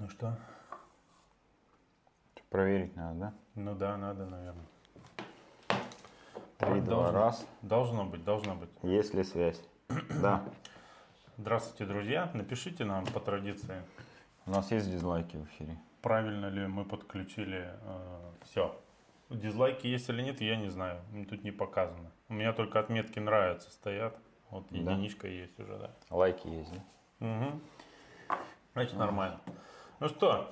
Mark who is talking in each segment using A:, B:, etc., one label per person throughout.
A: Ну что?
B: Проверить надо, да?
A: Ну да, надо, наверное.
B: Три, два, раз.
A: Должно быть, должно быть.
B: Есть ли связь? Да.
A: Здравствуйте, друзья. Напишите нам по традиции,
B: У нас есть дизлайки в эфире.
A: правильно ли мы подключили все. Дизлайки есть или нет, я не знаю. Тут не показано. У меня только отметки нравятся стоят. Вот
B: Да.
A: единичка есть уже, да.
B: Лайки есть, да?
A: Мгм. Значит, нормально. Ну что?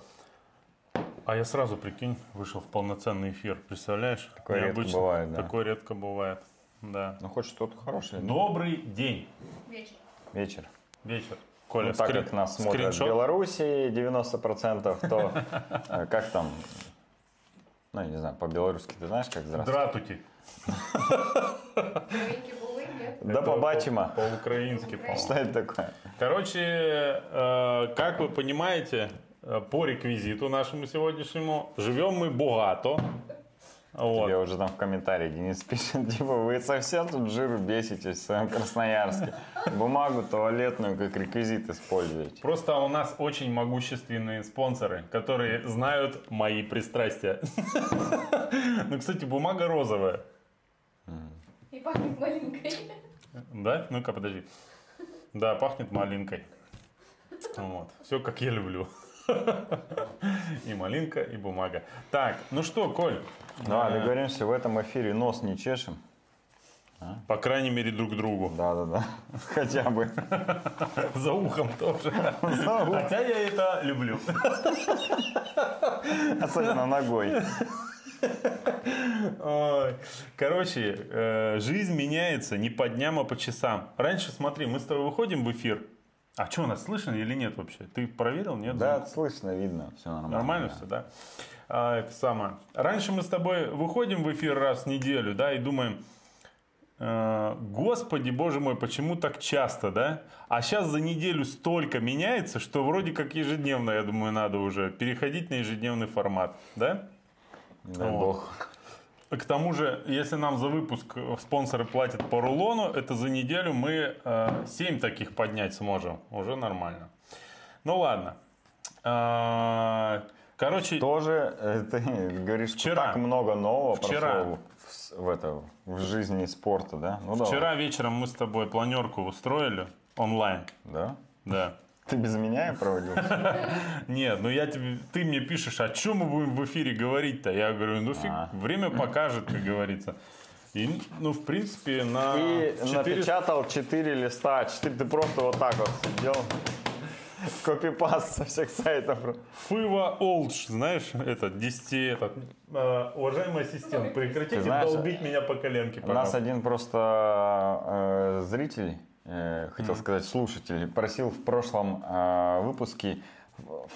A: А я сразу, прикинь, вышел в полноценный эфир. Представляешь?
B: Такое редко бывает, да.
A: Такое редко бывает. Да.
B: Ну, хоть что-то хорошее.
A: Добрый день.
C: Вечер.
B: Вечер.
A: Вечер. Коля,
B: Ну, так
A: скрин-
B: как нас смотрят в? Беларуси 90%, то э, как там, ну, я не знаю, по-белорусски ты знаешь, как здравствуйте?
C: Нет?
B: Да побачимо.
A: По- По-украински, по-моему.
B: Что это такое?
A: Короче, э, как вы понимаете, по реквизиту нашему сегодняшнему, живем мы богато. Вот.
B: Я уже там в комментарии Денис пишет, типа, вы совсем тут жиру беситесь в своем Красноярске. Бумагу туалетную как реквизит используете.
A: Просто у нас очень могущественные спонсоры, которые знают мои пристрастия. Ну, кстати, бумага розовая.
C: И пахнет маленькой.
A: Да? Ну-ка, подожди. Да, пахнет малинкой. Вот. Все, как я люблю. И малинка, и бумага. Так, ну что, Коль,
B: Давай, договоримся, в этом эфире нос не чешем.
A: по крайней мере, друг другу.
B: Да-да-да, хотя бы.
A: За ухом тоже.
B: За ухом.
A: Хотя я это люблю.
B: Особенно ногой.
A: Ой. Короче, э, жизнь меняется не по дням, а по часам. Раньше, смотри, мы с тобой выходим в эфир. А что, нас слышно или нет вообще? Ты проверил, нет?
B: Да, слышно, видно, все нормально.
A: Нормально
B: да.
A: все, да? А, это самое. Раньше мы с тобой выходим в эфир раз в неделю, да, и думаем, э, господи, боже мой, почему так часто, да? А сейчас за неделю столько меняется, что вроде как ежедневно, я думаю, надо уже переходить на ежедневный формат, да?
B: Дай
A: Вот.
B: бог.
A: К тому же, если нам за выпуск спонсоры платят по рулону, это за неделю мы э, 7 таких поднять сможем. Уже нормально. Ну ладно. А, Короче,
B: Тоже э, ты говоришь, что
A: Вчера.
B: так много нового
A: Вчера.
B: прошло в, в, это, в жизни спорта, да? Ну давай.
A: вчера вечером мы с тобой планерку устроили онлайн.
B: Да?
A: Да.
B: Ты без меня проводил?
A: Нет, ну я тебе, ты мне пишешь, о чем мы будем в эфире говорить-то? Я говорю, ну фиг,
B: А.
A: время покажет, как говорится. И, ну, в принципе, на
B: И
A: 400
B: напечатал 4 листа, 4, ты просто вот так вот сидел. Копипаст со всех сайтов.
A: Фыва Олдж, знаешь, это 10, этот, э, уважаемый ассистент, прекратите
B: знаешь,
A: долбить меня по коленке,
B: У нас
A: пожалуйста.
B: один просто э, зритель, э, хотел сказать слушатель, просил в прошлом э, выпуске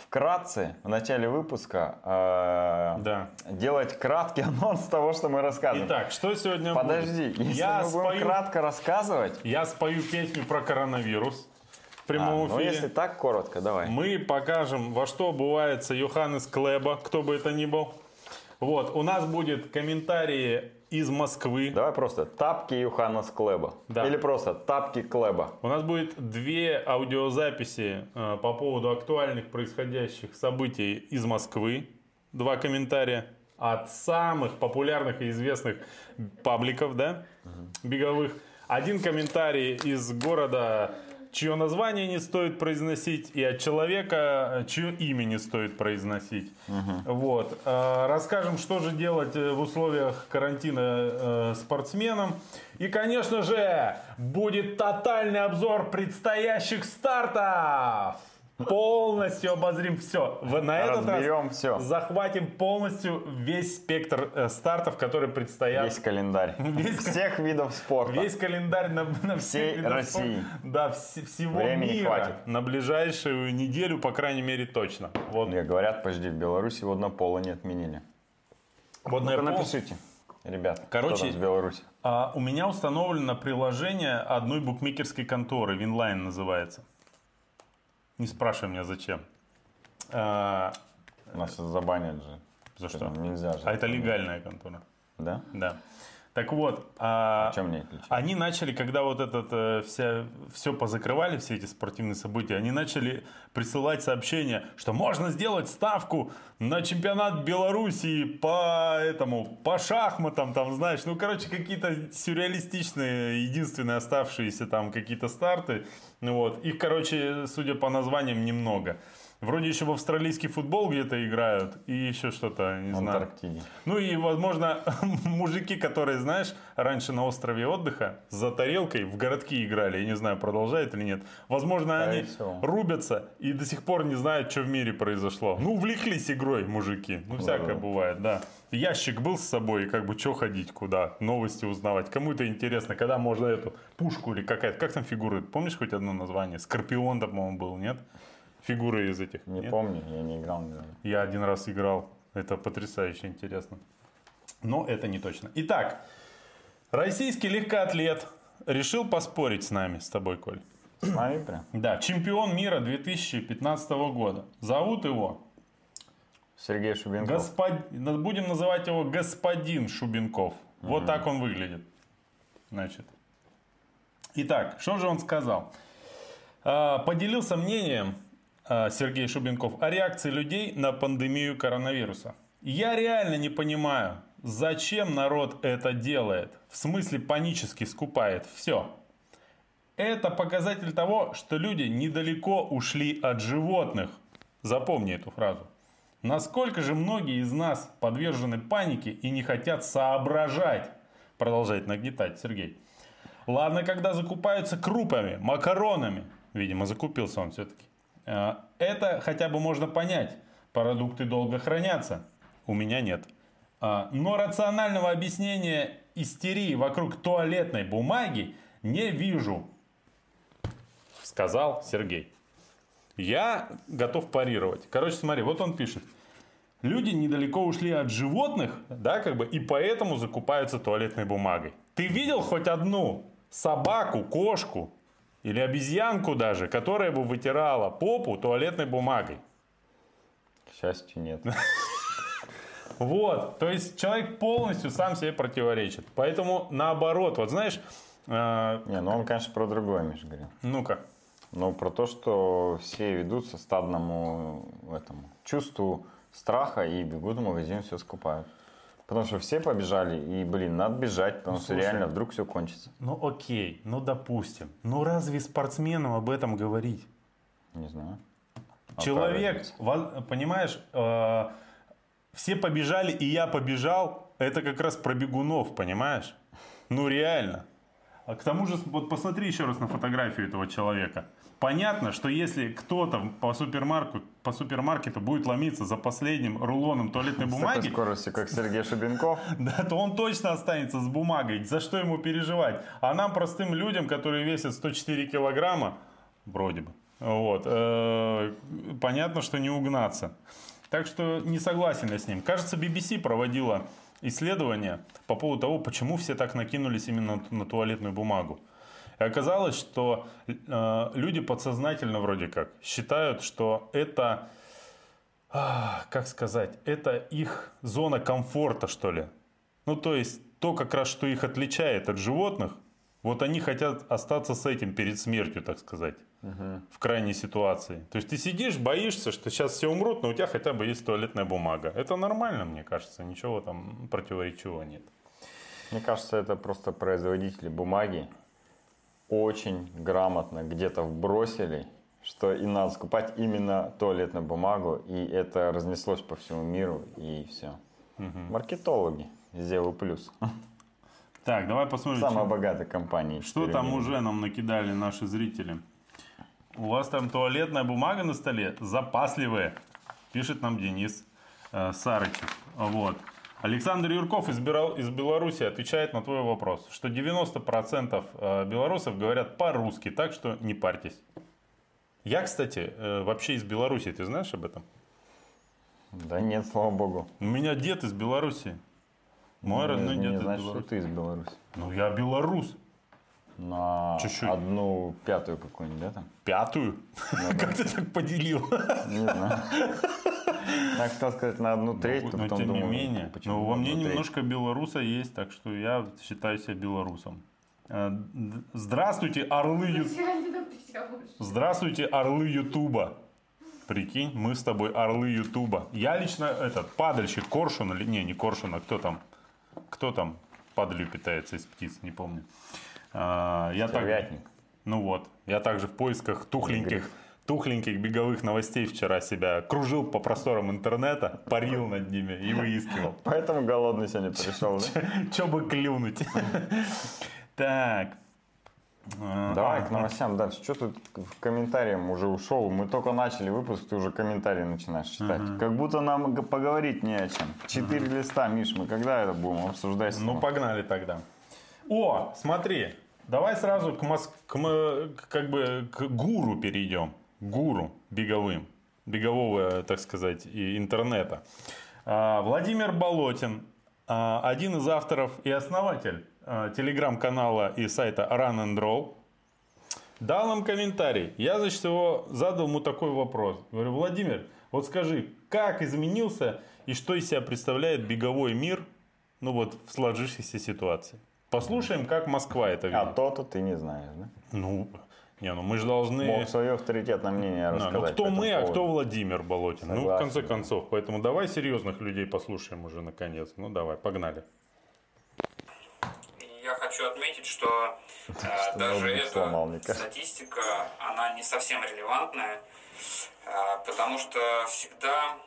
B: вкратце, в начале выпуска, э,
A: Да.
B: делать краткий анонс того, что мы рассказываем.
A: Итак, что сегодня
B: Подожди,
A: будет?
B: если
A: я
B: мы будем
A: спою,
B: кратко рассказывать,
A: я спою песню про коронавирус в прямом
B: а, ну
A: эфире.
B: если так коротко, давай.
A: Мы покажем, во что обувается Йоханнес Клеба, кто бы это ни был. Вот, у нас будет комментарии из Москвы.
B: Давай просто тапки Юхана Клеба.
A: Да.
B: Или просто тапки Клеба.
A: У нас будет две аудиозаписи э, по поводу актуальных происходящих событий из Москвы. Два комментария от самых популярных и известных пабликов, да, беговых. Один комментарий из города, чье название не стоит произносить, и от человека, чье имя не стоит произносить. Вот. Э, Расскажем, что же делать э, в условиях карантина э, спортсменам. И, конечно же, будет тотальный обзор предстоящих стартов. Полностью обозрим все. На этот
B: Разберем
A: раз
B: всё.
A: захватим полностью весь спектр э, стартов, которые предстоят.
B: Весь календарь.
A: Весь
B: Всех видов спорта.
A: Весь календарь на, на
B: Всей России.
A: спорта. Да, вс- всего
B: Времени
A: мира.
B: хватит.
A: На ближайшую неделю, по крайней мере, точно. Вот.
B: Мне говорят, подожди, в Беларуси водное поло не отменили.
A: Водное поло.
B: напишите, ребята,
A: Короче,
B: с Беларуси.
A: А, у меня установлено приложение одной букмекерской конторы, Winline называется. Не спрашивай меня зачем. А,
B: Нас забанят же.
A: За что?
B: Нельзя же.
A: а это легальная контора.
B: Да?
A: Да. Так вот, а,
B: Чем мне отличить?
A: они начали, когда вот этот э, вся, все позакрывали, все эти спортивные события, они начали присылать сообщения, что можно сделать ставку на чемпионат Белоруссии по этому, по шахматам, там, знаешь, ну, короче, какие-то сюрреалистичные, единственные оставшиеся там какие-то старты, ну вот, их, короче, судя по названиям, немного. Вроде еще в австралийский футбол где-то играют и еще что-то, не
B: В
A: знаю.
B: Антарктиде.
A: Ну и, возможно, мужики, которые, знаешь, раньше на острове отдыха за тарелкой в городки играли, я не знаю, продолжает или нет. Возможно,
B: Скорее
A: они
B: всего.
A: рубятся и до сих пор не знают, что в мире произошло. Ну, увлеклись игрой, мужики. Ну, всякое
B: Да.
A: бывает, да. Ящик был с собой, и как бы, что ходить, куда, новости узнавать. Кому это интересно, когда можно эту пушку или какая-то, как там фигурует? Помнишь хоть одно название? Скорпион, по-моему, был, нет? Фигуры из этих.
B: Не
A: нет?
B: помню, я не играл, наверное.
A: Я один раз играл. Это потрясающе интересно. Но это не точно. Итак, российский легкоатлет решил поспорить с нами, с тобой, Коль.
B: С нами прям?
A: Да, чемпион мира 2015 года. Зовут его,
B: Сергей Шубенков.
A: господ... будем называть его господин Шубенков. Вот так он выглядит. Значит. Итак, что же он сказал? А, Поделился мнением Сергей Шубенков о реакции людей на пандемию коронавируса. Я реально не понимаю, зачем народ это делает. В смысле панически скупает все. Это показатель того, что люди недалеко ушли от животных. Запомни эту фразу. Насколько же многие из нас подвержены панике и не хотят соображать, продолжает нагнетать Сергей. Ладно, когда закупаются крупами, макаронами, видимо, закупился он все-таки. Э, Это хотя бы можно понять. Продукты долго хранятся. У меня нет. А, Но рационального объяснения истерии вокруг туалетной бумаги не вижу, сказал Сергей. Я готов парировать. Короче, смотри, вот он пишет. Люди недалеко ушли от животных, да, как бы, и поэтому закупаются туалетной бумагой. Ты видел хоть одну собаку, кошку или обезьянку даже, которая бы вытирала попу туалетной бумагой?
B: К счастью, нет.
A: Вот, то есть человек полностью сам себе противоречит. Поэтому наоборот, вот знаешь, э,
B: Не, ну он, конечно, про другое, Миша, говорил.
A: ну-ка,
B: Ну, про то, что все ведутся стадному этому чувству страха и бегут в магазин, все скупают. Потому что все побежали, и, блин, надо бежать, потому что
A: слушай.
B: реально вдруг все кончится.
A: ну окей, ну допустим. Ну разве спортсменам об этом говорить?
B: Не знаю. А
A: Человек, понимаешь, э, все побежали, и я побежал, это как раз про бегунов, понимаешь? Ну реально. А к тому же, вот посмотри еще раз на фотографию этого человека. Понятно, что если кто-то по супермаркету, по супермаркету будет ломиться за последним рулоном туалетной
B: С такой
A: бумаги,
B: скоростью, как Сергей Шубенков.
A: да, то он точно останется с бумагой. За что ему переживать? А нам, простым людям, которые весят 104 килограмма, вроде бы, вот, э, понятно, что не угнаться. Так что не согласен я с ним. Кажется, BBC проводила исследование по поводу того, почему все так накинулись именно на туалетную бумагу. И оказалось, что э, люди подсознательно вроде как считают, что это, а, как сказать, это их зона комфорта, что ли. Ну, то есть, то как раз, что их отличает от животных, вот они хотят остаться с этим перед смертью, так сказать, в крайней ситуации. То есть, ты сидишь, боишься, что сейчас все умрут, но у тебя хотя бы есть туалетная бумага. Это нормально, мне кажется, ничего там противоречивого нет.
B: Мне кажется, это просто производители бумаги очень грамотно где-то вбросили, что и надо скупать именно туалетную бумагу, и это разнеслось по всему миру, и все. Маркетологи сделаю плюс.
A: Так, давай посмотрим,
B: Самая
A: что-
B: богатая компания.
A: Что там
B: мира.
A: уже нам накидали наши зрители? У вас там туалетная бумага на столе? Запасливые. Пишет нам Денис э, Сарычев. Вот. Александр Юрков из, Бера- из Беларуси отвечает на твой вопрос, что 90% э, белорусов говорят по-русски, так что не парьтесь. Я, кстати, э, вообще из Беларуси, ты знаешь об этом?
B: Да нет, слава богу.
A: У меня дед из Беларуси. Мой родной
B: не,
A: дед
B: не
A: из
B: значит,
A: Беларуси.
B: ты из Беларуси.
A: Ну, я белорус.
B: На
A: Чуть-чуть.
B: одну пятую какую-нибудь, да, там?
A: Пятую?
B: Ну, да.
A: Как ты так поделил?
B: Не знаю. Я хотел сказать на одну треть,
A: Но
B: потом
A: тем
B: думаю,
A: не менее,
B: почему
A: но во
B: на
A: мне
B: треть?
A: немножко белоруса есть, так что я считаю себя белорусом. Э, Здравствуйте, орлы Ю-. Здравствуйте, орлы Ютуба. Прикинь, мы с тобой орлы Ютуба. Я лично этот падальщик Коршун или не, не Коршун, а кто там? Кто там падалью питается из птиц, не помню. А, я так,
B: Стервятник.
A: ну вот, я также в поисках тухленьких, тухленьких беговых новостей вчера себя кружил по просторам интернета, парил над ними и выискивал.
B: Поэтому голодный сегодня пришел, да?
A: Че бы клюнуть. Так.
B: Давай
A: а,
B: к новостям дальше. Что ты в комментариям уже ушел? Мы только начали выпуск, ты уже комментарии начинаешь читать. Как будто нам поговорить не о чем. Четыре листа, Миш, мы когда это будем обсуждать?
A: Ну, погнали тогда. О, смотри, давай сразу к, мос- к мо- к- как бы к гуру перейдем. Гуру беговым. Бегового, так сказать, и интернета. А, Владимир Болотин, а, один из авторов и основатель а, телеграм-канала и сайта Run and Roll, дал нам комментарий. Я, значит, его задал ему такой вопрос. Говорю, Владимир, вот скажи, как изменился и что из себя представляет беговой мир, ну вот, в сложившейся ситуации? Послушаем, как Москва это видит.
B: А то-то ты не знаешь, да?
A: Ну, не, ну мы же должны...
B: Мог свое авторитетное мнение
A: Да,
B: рассказать.
A: ну
B: по
A: кто мы, а
B: поводу.
A: кто Владимир Болотин? Ну, в
B: Согласен.
A: конце концов. Поэтому давай серьезных людей послушаем уже наконец. Ну, давай, погнали.
D: Я хочу отметить, что э,
B: Что
D: даже эта статистика, она не совсем релевантная, э, потому что всегда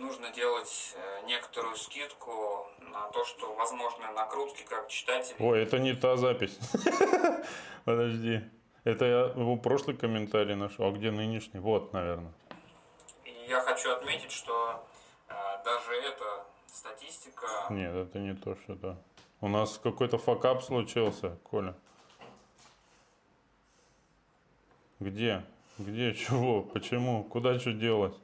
D: нужно делать э, некоторую скидку на то, что возможны накрутки как читателей.
A: Ой, это не та запись. Подожди. Это я его прошлый комментарий нашел. А где нынешний? Вот, наверное.
D: И я хочу отметить, что э, даже эта статистика
A: Нет, это не то, что да. У нас какой-то факап случился, Коля. Где? Где? Чего? Почему? Куда что делать?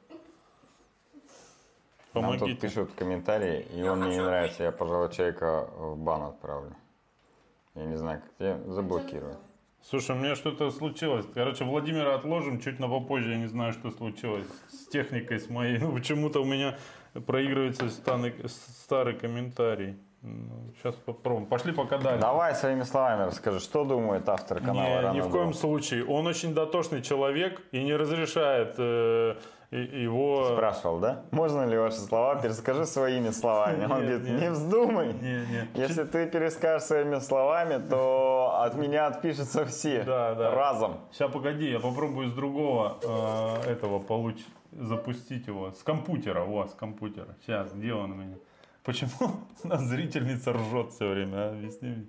B: Нам тут
A: Помогите.
B: пишут комментарии, и
D: Я
B: он мне не нравится. Я, пожалуй, человека в бан отправлю. Я не знаю, как тебе заблокировать.
A: Слушай, у меня что-то случилось. Короче, Владимира отложим чуть на попозже. Я не знаю, что случилось с техникой, с моей. Ну, почему-то у меня проигрывается старый, старый комментарий. Ну, сейчас попробуем. Пошли пока дальше.
B: Давай своими словами расскажи, что думает автор канала
A: Не, ни в коем случае. Он очень дотошный человек и не разрешает э, его...
B: Спрашивал, да? Можно ли ваши слова? Перескажи своими словами. Он
A: Нет,
B: говорит,
A: нет.
B: не вздумай. Если ты перескажешь своими словами, то от меня отпишутся все.
A: Да, да.
B: Разом.
A: Сейчас погоди, я попробую с другого э, этого получить, запустить его. С компьютера, вот, с компьютера. Сейчас, где он у меня? Почему у нас зрительница ржет все время, а? Объясни мне.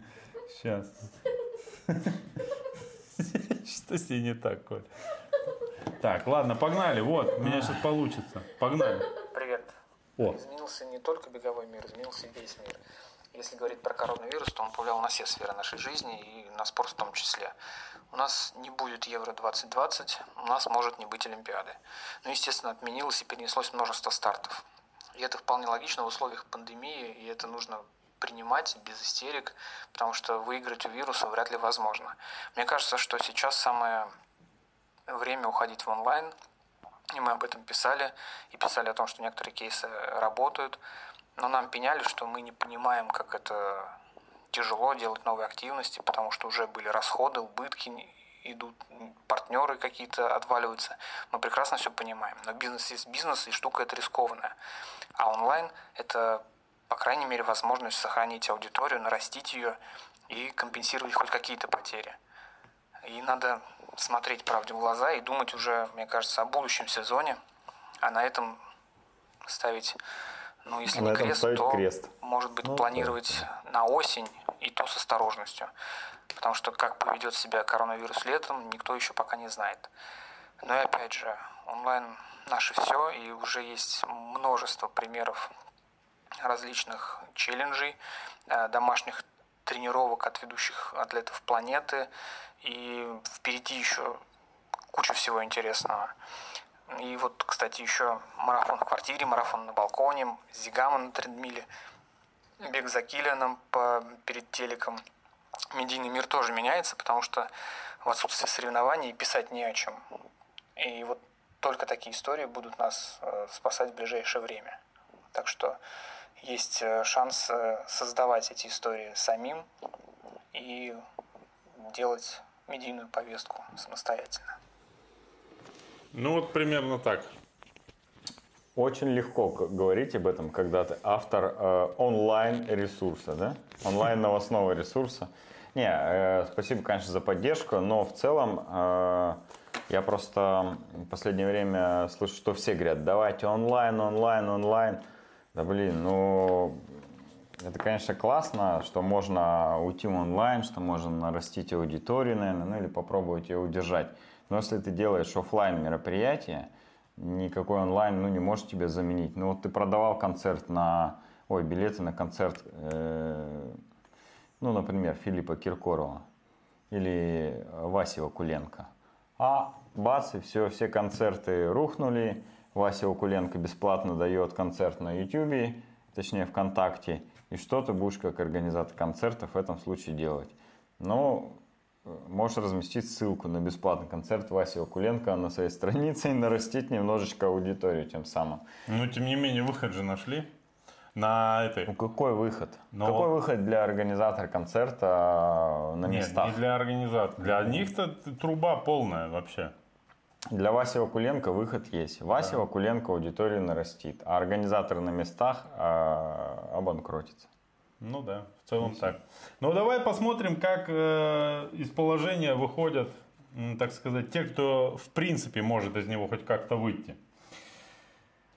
A: Сейчас. Что с ней не так, Коль? Так, ладно, погнали. Вот, у меня сейчас получится. Погнали.
E: Привет.
A: О.
E: Изменился не только беговой мир, изменился весь мир. Если говорить про коронавирус, то он повлиял на все сферы нашей жизни и на спорт в том числе. У нас не будет Евро-2020, у нас может не быть Олимпиады. Ну, естественно, отменилось и перенеслось множество стартов. И это вполне логично в условиях пандемии, и это нужно принимать без истерик, потому что выиграть у вируса вряд ли возможно. Мне кажется, что сейчас самое время уходить в онлайн, и мы об этом писали, и писали о том, что некоторые кейсы работают, но нам пеняли, что мы не понимаем, как это тяжело делать новые активности, потому что уже были расходы, убытки, идут партнеры какие-то отваливаются. Мы прекрасно все понимаем, но бизнес есть бизнес, и штука это рискованная. А онлайн – это, по крайней мере, возможность сохранить аудиторию, нарастить ее и компенсировать хоть какие-то потери. И надо смотреть правде в глаза и думать уже, мне кажется, о будущем сезоне, а на этом ставить, ну, если
B: На
E: не крест, то,
B: крест.
E: может быть,
B: Ну,
E: планировать на осень и то с осторожностью. Потому что как поведет себя коронавирус летом, никто еще пока не знает. Но и опять же, онлайн наше все, и уже есть множество примеров различных челленджей, э, домашних тренировок от ведущих атлетов планеты, и впереди еще куча всего интересного. И вот, кстати, еще марафон в квартире, марафон на балконе, зигама на трендмиле, бег за Киллианом по, перед телеком. Медийный мир тоже меняется, потому что в отсутствие соревнований писать не о чем. И вот только такие истории будут нас э, спасать в ближайшее время. Так что есть э, шанс э, создавать эти истории самим и делать медийную повестку самостоятельно.
A: Ну вот примерно так.
B: Очень легко говорить об этом, когда ты автор э, онлайн-ресурса, да? Онлайн-новостного ресурса. Не, э, спасибо, конечно, за поддержку, но в целом э, я просто в последнее время слышу, что все говорят, давайте онлайн, онлайн, онлайн. Да блин, ну это, конечно, классно, что можно уйти в онлайн, что можно нарастить аудиторию, наверное, ну или попробовать ее удержать. Но если ты делаешь оффлайн мероприятие, никакой онлайн ну, не может тебя заменить. Ну вот ты продавал концерт на, ой, билеты на концерт, э, ну, например, Филиппа Киркорова или Васи Вакуленко. А бац, и все, все концерты рухнули. Вася Вакуленко бесплатно дает концерт на YouTube, точнее ВКонтакте. И что ты будешь как организатор концертов в этом случае делать? Ну, можешь разместить ссылку на бесплатный концерт Васи Вакуленко на своей странице и нарастить немножечко аудиторию тем самым.
A: Но тем не менее выход же нашли на
B: Ну
A: этой.
B: какой выход?
A: Но-
B: Какой выход для организатора концерта на
A: Нет,
B: местах?
A: не для организации. Для них-то труба полная вообще.
B: Для Васи Вакуленко выход есть. Вася Вакуленко аудиторию нарастит, а организаторы на местах а, обанкротятся.
A: Ну да, в целом так. Ну давай посмотрим, как э, из положения выходят, так сказать, те, кто в принципе может из него хоть как-то выйти.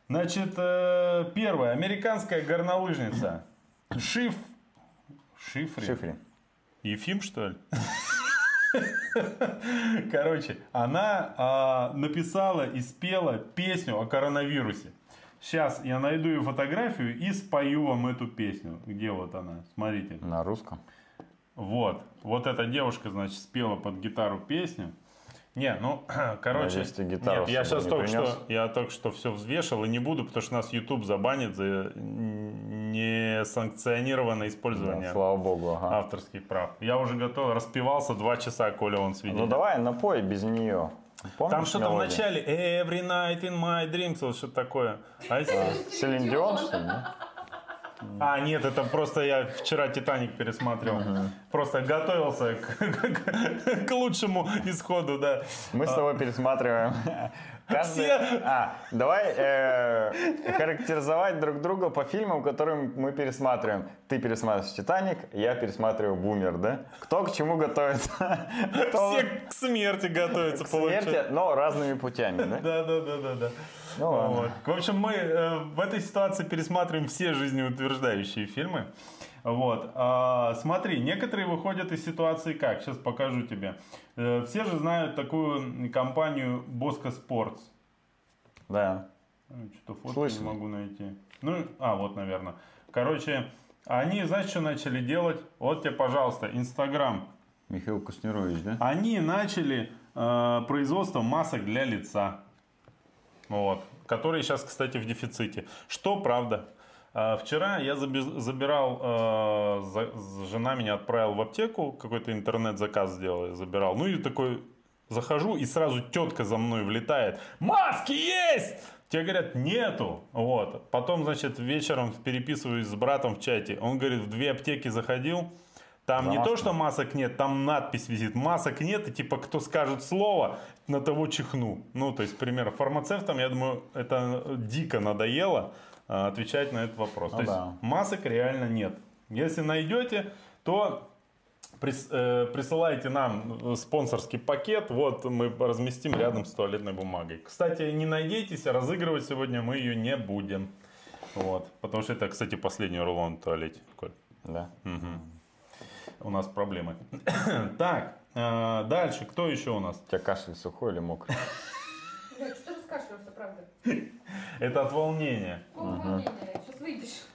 A: Значит, э, первое. Американская горнолыжница Шиф... Шифри?
B: Шифри.
A: Ефим, что ли? Короче, она а, написала и спела песню о коронавирусе. Сейчас я найду ее фотографию и спою вам эту песню. Где вот она? Смотрите.
B: На русском.
A: Вот. Вот эта девушка, значит, спела под гитару песню. Не, ну, короче,
B: Надеюсь, гитару
A: нет, я сейчас
B: не
A: только
B: принес?
A: что, я только что все взвешал и не буду, потому что нас YouTube забанит за несанкционированное
B: Да,
A: использование
B: слава богу, ага.
A: авторских прав. Я уже готов, распевался два часа, Коля он свидетель.
B: Ну давай, напой без нее. Помнишь
A: Там что-то в начале Every night in my dreams, вот что-то такое. А, если-
B: Селин Дион, что ли?
A: А, нет, это просто я вчера Титаник пересматривал. Просто готовился к, к- к лучшему исходу, да.
B: Мы с тобой пересматриваем. Каждый...
A: Все.
B: А, давай э, характеризовать друг друга по фильмам, которые мы пересматриваем. Ты пересматриваешь «Титаник», я пересматриваю «Бумер», да? Кто к чему готовится? Кто
A: Все к смерти готовятся,
B: к
A: получается.
B: смерти, но разными путями, да?
A: Да, да, да, да, да.
B: Ну ладно.
A: Вот. В общем, мы э, в этой ситуации пересматриваем все жизнеутверждающие фильмы. Вот. А, смотри, некоторые выходят из ситуации как? Сейчас покажу тебе. Э, все же знают такую компанию Bosco Sports.
B: Да.
A: Что-то фотки
B: Слышали.
A: не могу найти. Ну, а, вот, наверное. Короче, они, знаешь, что начали делать? Вот тебе, пожалуйста, Инстаграм.
B: Михаил Куснирович, да?
A: Они начали э, производство масок для лица. Вот. Которые сейчас, кстати, в дефиците. Что правда? Э, Вчера я заби- забирал, за- жена меня отправила в аптеку, какой-то интернет-заказ сделал, забирал. Ну и такой захожу, и сразу тетка за мной влетает. Маски есть! Те говорят, нету. Вот. Потом, значит, вечером переписываюсь с братом в чате. Он говорит, в две аптеки заходил. Там
B: За
A: не то, что масок нет, там надпись висит. Масок нет, и типа кто скажет слово, на того чихну. Ну, то есть, пример, фармацевтам, я думаю, это дико надоело отвечать на этот вопрос.
B: Ну
A: то есть,
B: да.
A: масок реально нет. Если найдете, то э, присылайте нам э, спонсорский пакет. Вот мы разместим рядом с туалетной бумагой. Кстати, не надейтесь, разыгрывать сегодня мы ее не будем. Вот. Потому что это, кстати, последний рулон в туалете. Коль.
B: Да.
A: У нас проблемы. Так, э, дальше. Кто еще у нас?
B: У тебя кашель сухой или мокрый?
C: Блядь, что раскашлялся, правда?
A: Это от волнения.
C: Сейчас выйдешь.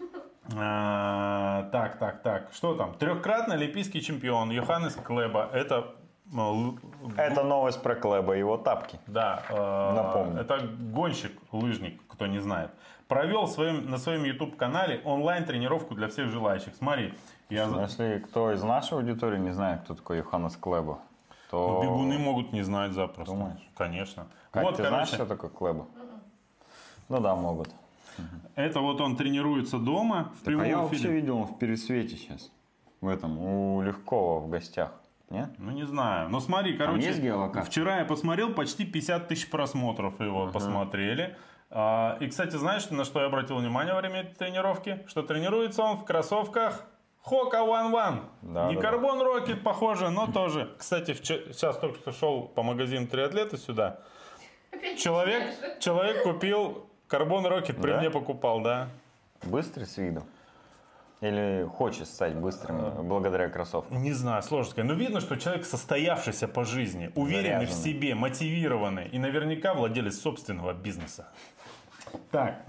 A: А, Так, так, так. Что там? Трехкратный олимпийский чемпион Йоханнес Клеба. Это э,
B: Это новость про Клэба и его тапки.
A: Да, э,
B: Напомню.
A: это гонщик, лыжник, кто не знает. Провел в своем, на своем YouTube-канале онлайн-тренировку для всех желающих. Смотри, я...
B: Если кто из нашей аудитории не знает, кто такой Йоханнес Клэба, то...
A: Ну, бегуны могут не знать запросто.
B: Думаешь?
A: Конечно.
B: Кать,
A: вот,
B: ты
A: короче,
B: знаешь, что такое клэбы? Ну да, могут.
A: это вот он тренируется дома в
B: Так, а
A: прямом
B: я
A: эфире.
B: вообще видел он в пересвете сейчас. В этом, у Легкова в гостях. Нет?
A: Ну, не знаю. Но смотри, короче, вчера я посмотрел, почти 50 тысяч просмотров его посмотрели. А, и, кстати, знаешь, на что я обратил внимание во время этой тренировки? Что тренируется он в кроссовках Хока One One.
B: Да,
A: Не
B: да, да.
A: карбон Рокет, похоже, но тоже. Кстати, сейчас только что шел по магазину «Триатлеты» сюда.
C: Опять
A: Человек, человек купил карбон Рокет, при
B: Да?
A: мне покупал, да.
B: Быстрый с виду? Или хочет стать быстрым
A: А.
B: благодаря кроссовкам?
A: Не знаю, сложно сказать. Но видно, что человек состоявшийся по жизни, уверенный в
B: Заряженный.
A: себе, мотивированный и наверняка владелец собственного бизнеса. Так,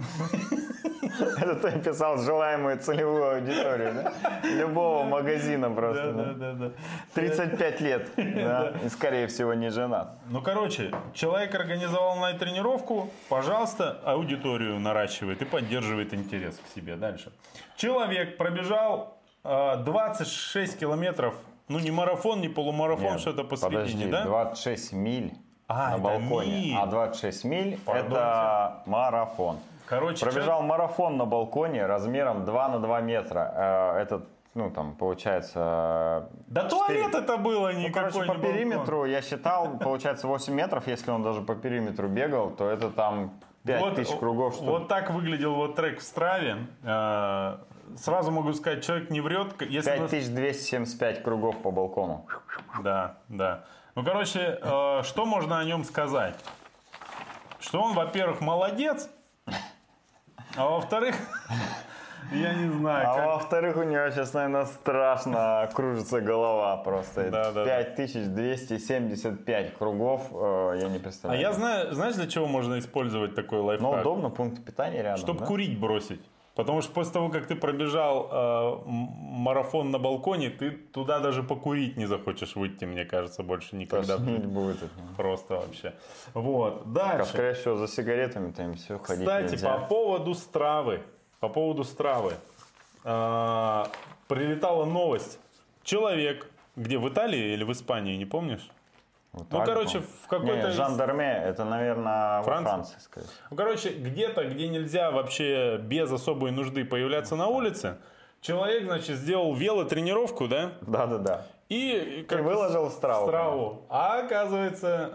B: Это ты писал желаемую целевую аудиторию, да? Любого магазина просто.
A: да,
B: да?
A: да, да.
B: 35 лет, да? И, скорее всего, не женат.
A: Ну, короче, человек организовал на тренировку, пожалуйста, аудиторию наращивает и поддерживает интерес к себе дальше. Человек пробежал э, 26 километров, ну, не марафон, не полумарафон,
B: Нет,
A: что-то посередине,
B: Подожди,
A: да?
B: 26 миль
A: А,
B: на балконе.
A: миль.
B: А 26 миль
A: Пардонте.
B: это марафон.
A: Короче,
B: Пробежал марафон на балконе размером 2 на 2 метра. Э, Это, ну, там, получается...
A: Да
B: четыре-
A: туалет это было
B: Ну,
A: никакой
B: короче,
A: не
B: по
A: балкон.
B: периметру я считал, получается 8 метров, если он даже по периметру бегал, то это там 5 тысяч кругов, что ли.
A: Вот так выглядел вот трек в Страве. Э, Сразу могу сказать, человек не врет. Если нас-
B: 5275 кругов по балкону.
A: Да, да. Ну, короче, э, что можно о нем сказать? Что он, во-первых, молодец, а во-вторых, я не знаю,
B: А
A: как-
B: во-вторых, у него сейчас, наверное, страшно кружится голова просто.
A: Да, да, да.
B: 5275 кругов, э, я не
A: А
B: представляю.
A: я знаю, знаешь, для чего можно использовать такой лайфхак?
B: удобно, пункт питания рядом.
A: Чтобы
B: да?
A: курить бросить. Потому что после того, как ты пробежал э, марафон на балконе, ты туда даже покурить не захочешь выйти, мне кажется, больше никогда.
B: Тошнить будет.
A: Просто вообще. Вот. Дальше.
B: скорее всего, за сигаретами там все ходить
A: Кстати,
B: нельзя.
A: по поводу стравы. По поводу стравы. А, прилетала новость. Человек, где в Италии или в Испании, не помнишь?
B: Вот
A: ну, короче,
B: по-моему.
A: в какой-то
B: Не, жандарме, это, наверное, во
A: Франция?
B: Франции, скорее.
A: Ну, короче, где-то, где нельзя вообще без особой нужды появляться на улице, человек, значит, сделал велотренировку, да?
B: Да-да-да.
A: И,
B: И
A: как
B: выложил страву.
A: страву. А оказывается,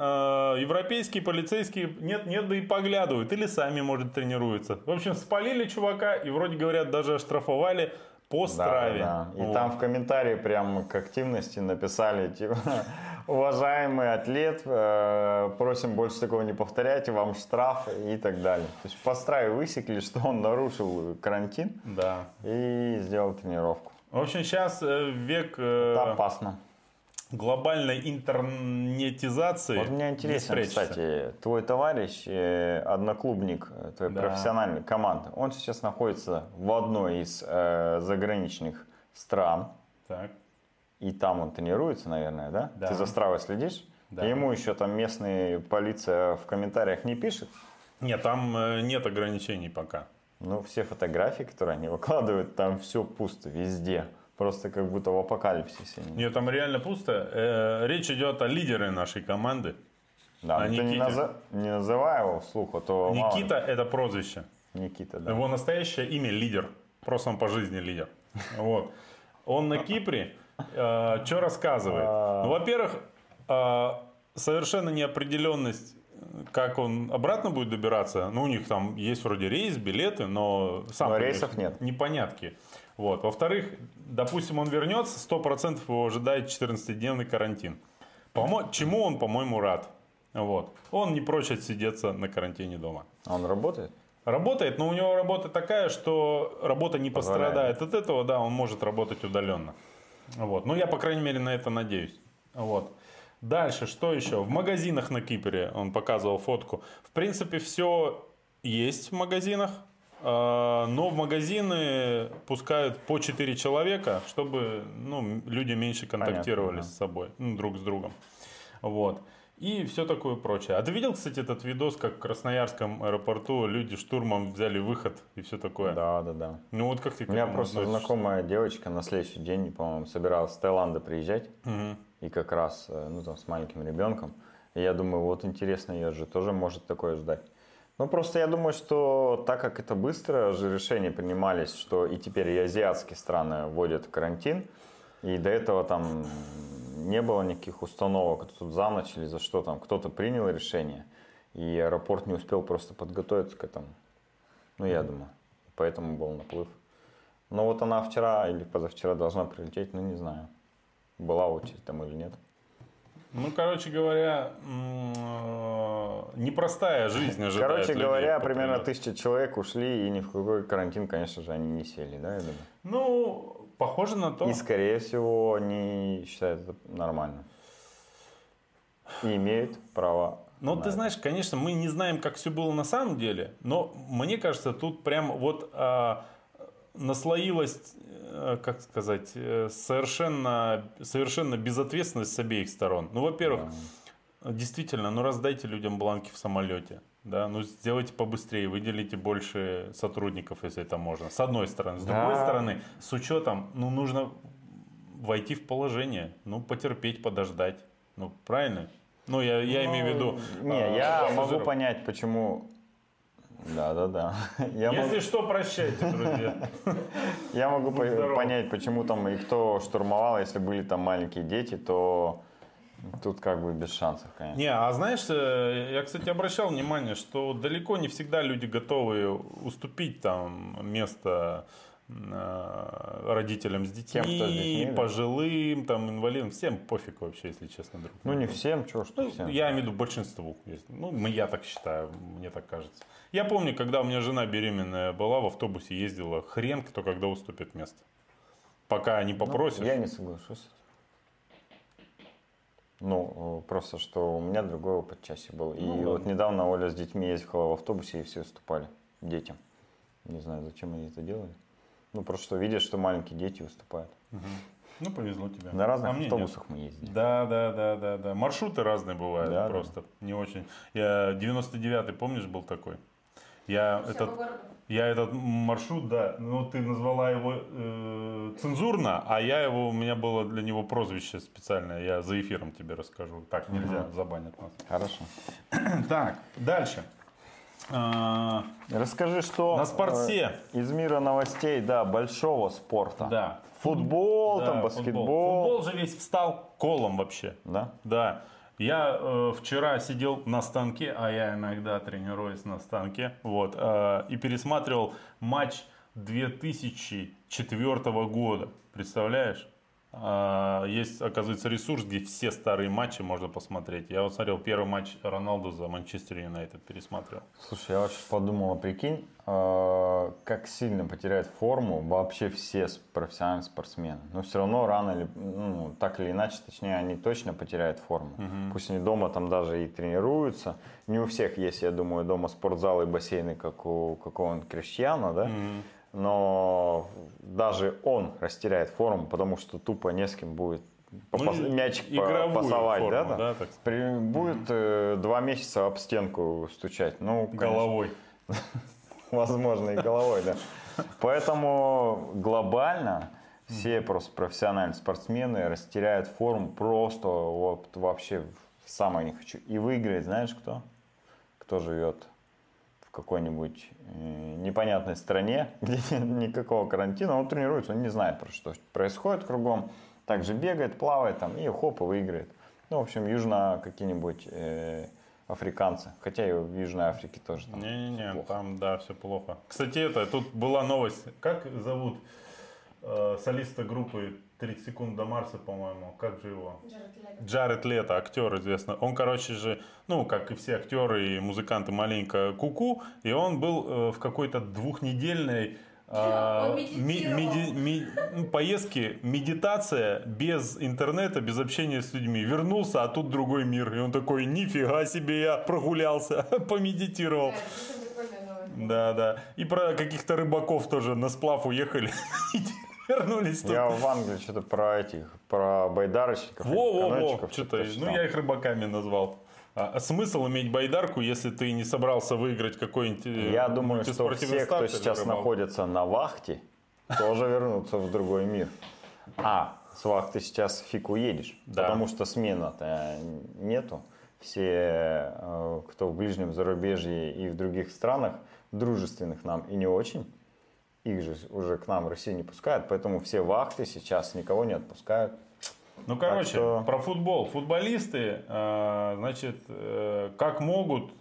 A: э, европейские полицейские нет, нет, да и поглядывают. Или сами, может, тренируются. В общем, спалили чувака и вроде говорят, даже оштрафовали по
B: Да,
A: страве.
B: да. И
A: Вот.
B: там в комментарии прям к активности написали, типа, уважаемый атлет, э, просим больше такого не повторять, вам штраф и так далее. То есть по страве высекли, что он нарушил карантин
A: Да.
B: и сделал тренировку.
A: В общем, сейчас век э,
B: Это опасно.
A: глобальной интернетизации.
B: Вот мне
A: Не
B: интересно, кстати, твой товарищ, э, одноклубник э, твоей
A: Да.
B: профессиональной команды, он сейчас находится в одной из э, заграничных стран,
A: Так.
B: И там он тренируется, наверное, да?
A: Да.
B: Ты за Стравой следишь?
A: Да.
B: И Ему еще там местная полиция в комментариях не пишет.
A: Нет, там э, нет ограничений пока.
B: Ну, все фотографии, которые они выкладывают, там все пусто, везде. Просто как будто в апокалипсисе.
A: Нет, там реально пусто. Э, речь идет о лидере нашей команды.
B: Да,
A: а
B: не, наза- не называй его вслух, а то.
A: Никита это прозвище.
B: Никита, да.
A: Его настоящее имя лидер. Просто он по жизни лидер. Вот. Он на Кипре. Что рассказывает?
B: А.
A: Ну, во-первых, э, совершенно неопределенность, как он обратно будет добираться. Ну, у них там есть вроде рейс, билеты, но сам
B: Но рейсов нет.
A: Непонятки. Вот. Во-вторых, допустим, он вернется, 100% его ожидает 14-дневный карантин. Помо- Чему он, по-моему, рад. Вот. Он не прочь отсидеться на карантине дома.
B: А Он работает?
A: Работает, но у него работа такая, что работа не
B: Позволяет.
A: пострадает от этого, да, он может работать удаленно. Вот. Ну, я, по крайней мере, на это надеюсь. Вот. Дальше, что еще? В магазинах на Кипре, он показывал фотку. В принципе, все есть в магазинах, а, но в магазины пускают по 4 человека, чтобы ну, люди меньше контактировали
B: Понятно, да.
A: с собой, ну, друг с другом. Вот. И все такое прочее. А ты видел, кстати, этот видос, как в Красноярском аэропорту люди штурмом взяли выход и все такое?
B: Да, да, да.
A: Ну вот как ты
B: У меня просто
A: относишься?
B: знакомая девочка на следующий день, по-моему, собиралась с Таиланда приезжать.
A: Мгм.
B: И как раз, э, ну там, с маленьким ребенком. И я думаю, вот интересно, ее же тоже может такое ждать. Ну, просто я думаю, что так как это быстро же решения принимались, что и теперь и азиатские страны вводят карантин, и до этого там не было никаких установок, тут за ночь или за что там, кто-то принял решение, и аэропорт не успел просто подготовиться к этому. Ну, я думаю, поэтому был наплыв. Но вот она вчера или позавчера должна прилететь, ну, не знаю, была очередь там или нет.
A: Ну, короче говоря, э, непростая жизнь ожидает
B: Короче
A: людей
B: говоря, примерно тысяча человек ушли, и ни в какой карантин, конечно же, они не сели, да, я думаю.
A: Ну, похоже на то.
B: И, скорее всего, они считают это нормально. И имеют право.
A: Ну, ты
B: это.
A: знаешь, конечно, мы не знаем, как все было на самом деле, но мне кажется, тут прям вот а, наслоилась, э, как сказать, э, совершенно, совершенно безответственность с обеих сторон. Ну, во-первых, действительно, ну раздайте людям бланки в самолете. Да, ну сделайте побыстрее, выделите больше сотрудников, если это можно. С одной стороны. С
B: Да.
A: другой стороны, с учетом, ну нужно войти в положение, ну потерпеть, подождать. Ну правильно? Ну я, я имею в виду.
B: Не,
A: а,
B: я могу
A: пассажиров.
B: понять, почему... Да, да, да. Я
A: Если
B: могу,
A: что, прощайте, друзья.
B: я могу по- понять, почему там и кто штурмовал, если были там маленькие дети, то тут как бы без шансов, конечно.
A: Не, а знаешь, э, я, кстати, обращал внимание, что далеко не всегда люди готовы уступить там место э, родителям с детьми,
B: Тем, кто с детьми,
A: пожилым, там, инвалидам, всем пофиг вообще, если честно, друг.
B: Ну, не всем, чего ж
A: Ну,
B: всем.
A: я имею в виду большинству. Ну, я так считаю, мне так кажется. Я помню, когда у меня жена беременная была, в автобусе ездила, хрен кто когда уступит место. Пока не попросишь.
B: Ну, я не соглашусь. Ну, э, просто что у меня другой опыт чаще был. И
A: Ну,
B: вот недавно Оля с детьми ездила в автобусе и все выступали детям. Не знаю, зачем они это делали. Ну, просто что видят, что маленькие дети выступают.
A: Ну, повезло тебе.
B: На разных
A: А мне нет.
B: автобусах мы ездили.
A: Да, да, да, да, да. Маршруты разные бывают,
B: Да, да.
A: просто не очень. Я 99-й, помнишь, был такой? Я этот, я этот маршрут, да, ну ты назвала его э, цензурно, а я его, у меня было для него прозвище специальное, я за эфиром тебе расскажу. Так нельзя, забанят нас.
B: Хорошо.
A: Так, дальше. А,
B: Расскажи, что
A: На спорте.
B: э, из мира новостей, да, большого спорта.
A: да.
B: Футбол,
A: Да,
B: там,
A: футбол.
B: баскетбол.
A: Футбол же весь встал колом вообще.
B: Да?
A: Да. Я э, вчера сидел на станке, а я иногда тренируюсь на станке, вот, э, и пересматривал матч 2004 года. Представляешь? А, есть, оказывается, ресурс, где все старые матчи можно посмотреть. Я вот смотрел первый матч Роналду за Манчестер Юнайтед, пересматривал.
B: Слушай, я вот щас подумал, а прикинь, э, как сильно потеряют форму вообще все профессиональные спортсмены. Но все равно рано или, ну, так или иначе, точнее, они точно потеряют форму. Пусть они дома там даже и тренируются. Не у всех есть, я думаю, дома спортзалы и бассейны, как у какого-нибудь Криштиана, да? Но даже он растеряет форму, потому что тупо не с кем будет попас-
A: Ну,
B: мячик пасовать, да,
A: форму,
B: там?
A: да, так сказать.
B: При- будет э, два месяца об стенку стучать. Ну, конечно,
A: Головой.
B: Возможно, и головой, да. Поэтому глобально все просто профессиональные спортсмены растеряют форму просто вот вообще в самое не хочу. И выиграет, знаешь кто? Кто живет какой-нибудь э, непонятной стране, где нет никакого карантина, он тренируется, он не знает, про что происходит кругом. Также бегает, плавает там и хоп, и выиграет. Ну, в общем, южно какие-нибудь э, африканцы. Хотя и в Южной Африке тоже там
A: Не-не-не, там, да, все плохо. Кстати, это, тут была новость. Как зовут э, солиста группы 30 секунд до Марса, по-моему? Как же его?
C: Джаред Лето.
A: Джаред Лето, актер известный. Он, короче же, ну, как и все актеры и музыканты, маленько куку. И он был э, в какой-то двухнедельной
C: Он
A: ми- меди- ми- ну, поездке, медитация без интернета, без общения с людьми. Вернулся, а тут другой мир. И он такой, нифига себе, я прогулялся, помедитировал.
C: Да,
A: да. И про каких-то рыбаков тоже на сплав уехали. Вернулись тут.
B: Я в Англии что-то про этих, про байдарочников,
A: Во-во-во, что-то, ну я их рыбаками назвал. А смысл иметь байдарку, если ты не собрался выиграть какой-нибудь э,
B: Я думаю, что все, кто сейчас
A: рыбалку?
B: находится на вахте, тоже вернутся в другой мир. А, с вахты сейчас фиг уедешь,
A: Да.
B: потому что смена-то нету. Все, э, кто в ближнем зарубежье и в других странах, дружественных нам и не очень, их же уже к нам в Россию не пускают, поэтому все вахты сейчас никого не отпускают.
A: Ну, короче,
B: что-
A: про футбол. Футболисты, э, значит, э, как могут,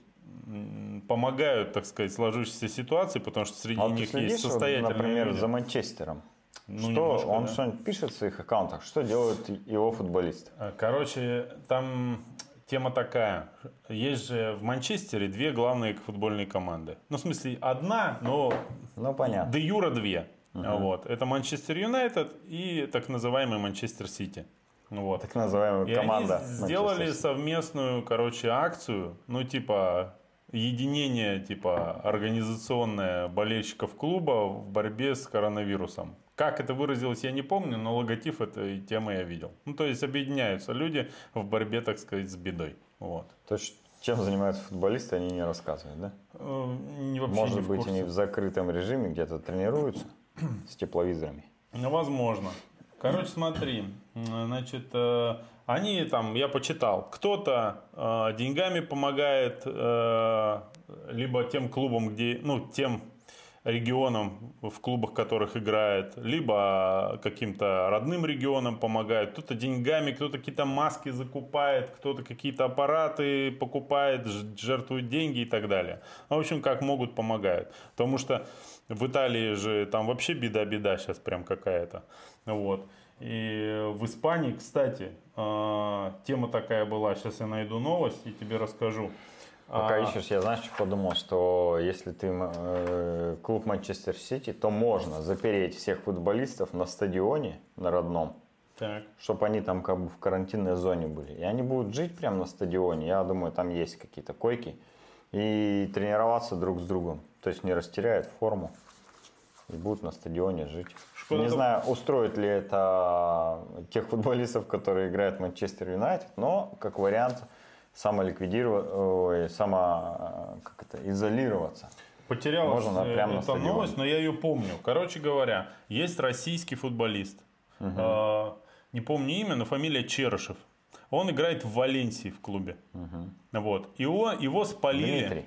A: помогают, так сказать, сложившейся ситуации, потому что среди
B: А вот
A: них
B: следишь,
A: есть
B: вот,
A: состоятельные
B: например,
A: люди.
B: за Манчестером?
A: Ну,
B: что
A: немножко,
B: он
A: да.
B: что-нибудь пишет в своих аккаунтах? Что делают его футболисты?
A: А, Короче, там тема такая. Есть же в Манчестере две главные футбольные команды. Ну, в смысле, одна, но
B: Ну, понятно.
A: де юра две. Вот. Это Манчестер Юнайтед и так называемый Манчестер Сити. Вот.
B: Так называемая
A: И
B: команда.
A: они сделали
B: Сити.
A: совместную, короче, акцию, ну, типа, единение, типа, организационное болельщиков клуба в борьбе с коронавирусом. Как это выразилось, я не помню, но логотип этой темы я видел. Ну, то есть, объединяются люди в борьбе, так сказать, с бедой. Вот.
B: То есть, чем занимаются футболисты, они не рассказывают, да?
A: Э, не- вообще
B: Может
A: не
B: быть, они в закрытом режиме где-то тренируются с тепловизорами.
A: Ну, возможно. Короче, смотри, значит, э, они там, я почитал, кто-то э, деньгами помогает, либо тем клубам, где, ну, тем регионам, в клубах которых играет, либо каким-то родным регионам помогает. Кто-то деньгами, кто-то какие-то маски закупает, кто-то какие-то аппараты покупает, жертвует деньги и так далее. Ну, в общем, как могут, помогают. Потому что в Италии же там вообще беда-беда сейчас прям какая-то. Вот. И в Испании, кстати, э, тема такая была. Сейчас я найду новость и тебе расскажу.
B: Пока
A: А,
B: ищешь, я знаешь, что подумал, что если ты э, клуб Манчестер Сити, то можно запереть всех футболистов на стадионе, на родном,
A: Так.
B: чтобы они там как бы в карантинной зоне были. И они будут жить прямо на стадионе. Я думаю, там есть какие-то койки. И тренироваться друг с другом. То есть не растеряют форму. И будут на стадионе жить.
A: Шкода
B: не знаю, устроит ли это тех футболистов, которые играют в Манчестер Юнайтед, но как вариант самоликвидировать, само, э, как это, изолироваться.
A: Потерялась
B: Можно на-
A: э,
B: прямо на
A: эта
B: стадионе.
A: новость, но я ее помню. Короче говоря, есть российский футболист. Э, не помню имя, но фамилия Черышев. Он играет в Валенсии в клубе. Вот. И его, его спалили.
B: Дмитрий.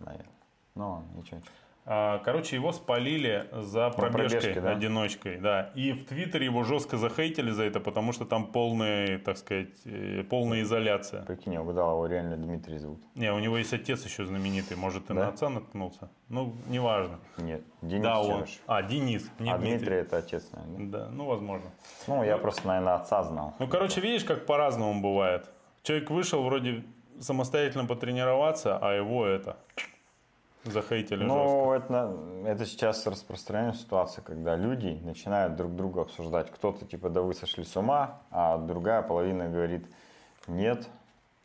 B: Наверное. Ну, ничего.
A: Короче, его спалили за пробежкой
B: пробежке, да?
A: одиночкой, да. И в Твиттере его жестко захейтили за это, потому что там полная, так сказать, э, полная изоляция.
B: Прикинь, я угадал, его реально Дмитрий зовут.
A: Не, у него есть отец еще знаменитый, может, и
B: Да?
A: на отца наткнулся. Ну, неважно.
B: Нет, Денис
A: да, он. А, Денис, не
B: А
A: Дмитрий.
B: Дмитрий это отец, наверное. да?
A: Ну, возможно.
B: Ну, я просто, наверное, отца знал.
A: Ну, короче, видишь, как по-разному бывает. Человек вышел вроде самостоятельно потренироваться, а его это захейтили жестко.
B: Ну, это, это сейчас распространенная ситуация, когда люди начинают друг друга обсуждать. Кто-то типа, да вы сошли с ума, а другая половина говорит, нет,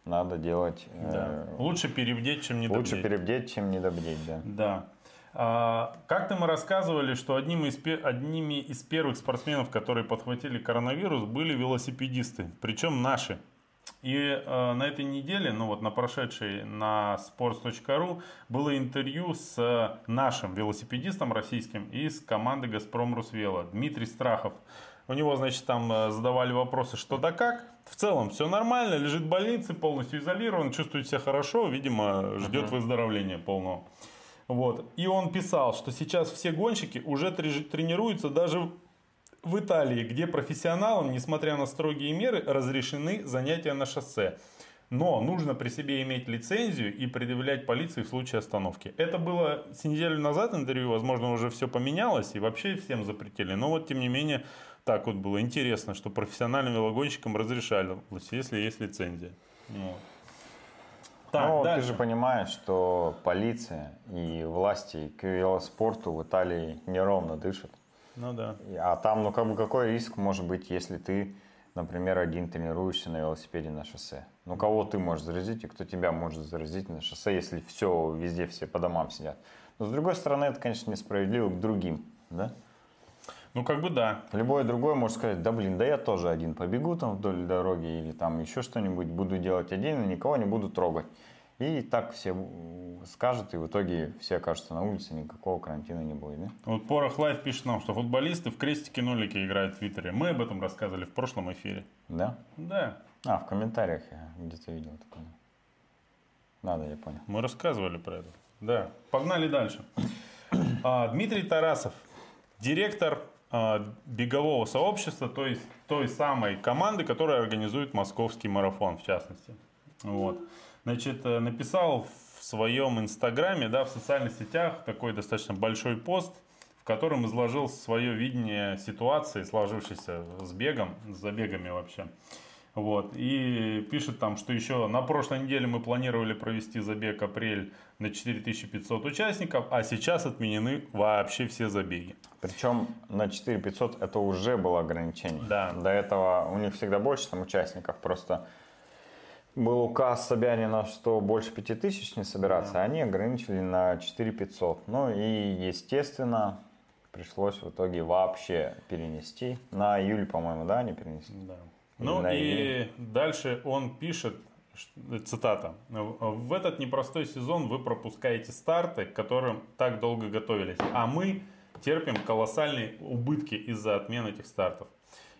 B: надо делать, э,
A: Да. Лучше перебдеть, чем не
B: лучше перебдеть, чем недобдеть, да.
A: Да. А, Как-то мы рассказывали, что одним из, одними из первых спортсменов, которые подхватили коронавирус, были велосипедисты, причем наши. И э, на этой неделе, ну вот на прошедшей на sports.ru было интервью с нашим велосипедистом российским из команды «Газпром Русвела» Дмитрий Страхов. У него, значит, там э, задавали вопросы, что да как. В целом все нормально, лежит в больнице, полностью изолирован, чувствует себя хорошо, видимо, ждет выздоровления полного. Вот. И он писал, что сейчас все гонщики уже трени- тренируются даже в Италии, где профессионалам, несмотря на строгие меры, разрешены занятия на шоссе. Но нужно при себе иметь лицензию и предъявлять полиции в случае остановки. Это было с неделю назад интервью, возможно, уже все поменялось и вообще всем запретили. Но вот, тем не менее, так вот было интересно, что профессиональным велогонщикам разрешалось, если есть лицензия. Вот. Так,
B: ну,
A: дальше.
B: ты же понимаешь, что полиция и власти к велоспорту в Италии неровно дышат.
A: Ну да.
B: И- А там, ну, как бы, какой риск может быть, если ты, например, один тренируешься на велосипеде на шоссе? Ну, кого ты можешь заразить и кто тебя может заразить на шоссе, если все, везде все по домам сидят? Но, с другой стороны, это, конечно, несправедливо к другим, да?
A: Ну, как бы да.
B: Любой другой может сказать, да блин, да я тоже один побегу там вдоль дороги или там еще что-нибудь буду делать отдельно, никого не буду трогать. И так все скажут, и в итоге все окажутся на улице, никакого карантина не будет. Да?
A: Вот Порох Life пишет нам, что футболисты в крестики-нолики играют в Твиттере. Мы об этом рассказывали в прошлом эфире.
B: да?
A: Да,
B: А, в комментариях я где-то видел такое. Надо, я понял.
A: мы рассказывали про это. Да, погнали дальше. А, Дмитрий Тарасов, директор а, бегового сообщества, то есть той самой команды, которая организует московский марафон, в частности. Вот. Значит, э, написал в своем инстаграме, да, в социальных сетях такой достаточно большой пост, в котором изложил свое видение ситуации, сложившейся с бегом, с забегами вообще. Вот. И пишет там, что еще на прошлой неделе мы планировали провести забег апрель на 4500 участников, а сейчас отменены вообще все забеги.
B: Причем на 4500 это уже было ограничение.
A: Да.
B: До этого у них всегда больше там участников, просто был указ Собянина, что больше 5000 не собираться, а они ограничили на 4500. Ну и, естественно, пришлось в итоге вообще перенести. На июль, по-моему, да, они перенесли?
A: Да.
B: Или
A: Ну и
B: июль.
A: дальше он пишет, цитата, «В этот непростой сезон вы пропускаете старты, к которым так долго готовились, а мы терпим колоссальные убытки из-за отмен этих стартов.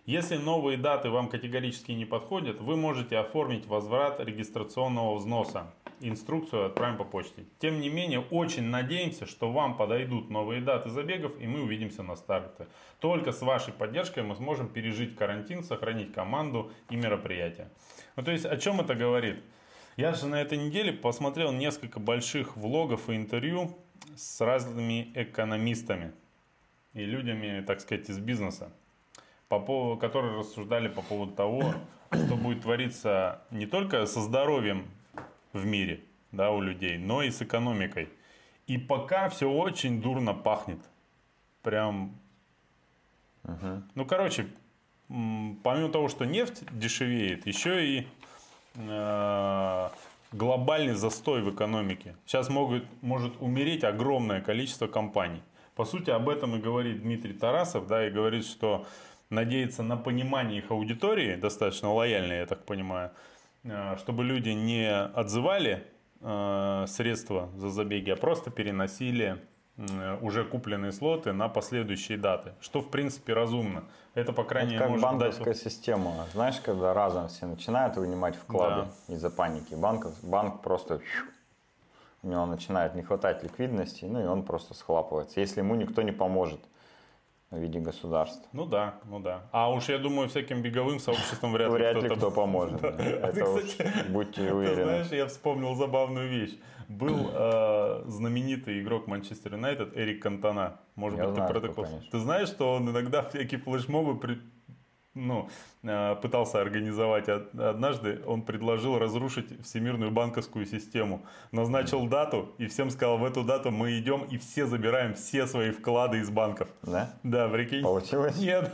A: Если новые даты вам категорически не подходят, вы можете оформить возврат регистрационного взноса. Инструкцию отправим по почте. Тем не менее, очень надеемся, что вам подойдут новые даты забегов и мы увидимся на старте. Только с вашей поддержкой мы сможем пережить карантин, сохранить команду и мероприятия. Ну, то есть, о чем это говорит? Я же на этой неделе посмотрел несколько больших влогов и интервью с разными экономистами и людьми, так сказать, из бизнеса, по поводу, которые рассуждали по поводу того, что будет твориться не только со здоровьем в мире, да, у людей, но и с экономикой. И пока все очень дурно пахнет. Прям, ну, короче, помимо того, что нефть дешевеет, еще и э, глобальный застой в экономике. Сейчас могут, может умереть огромное количество компаний. По сути, об этом и говорит Дмитрий Тарасов, да, и говорит, что надеется на понимание их аудитории, достаточно лояльной, я так понимаю, э, чтобы люди не отзывали э, средства за забеги, а просто переносили уже купленные слоты на последующие даты, что в принципе разумно. Это, по крайней мере,
B: как
A: может дать...
B: банковская система. Знаешь, когда разом все начинают вынимать вклады из-за паники, банк, банк просто у него начинает не хватать ликвидности, ну и он просто схлапывается, если ему никто не поможет в виде государства.
A: Ну да, ну да. А уж я думаю, всяким беговым сообществам вряд,
B: Вряд ли
A: кто-то...
B: кто поможет. да.
A: Ты,
B: Это уж
A: кстати,
B: будьте
A: Ты
B: уверены.
A: знаешь, я вспомнил забавную вещь. Был э, знаменитый игрок Манчестер Юнайтед Эрик Кантона. Может
B: Я
A: быть,
B: знаю
A: ты про
B: такого.
A: Ты знаешь, что он иногда всякие флешмобы при- ну, э, пытался организовать Од- однажды, он предложил разрушить всемирную банковскую систему. Назначил дату и всем сказал, в эту дату мы идем и все забираем все свои вклады из банков.
B: Да?
A: Да, прикинь.
B: Получилось?
A: Нет.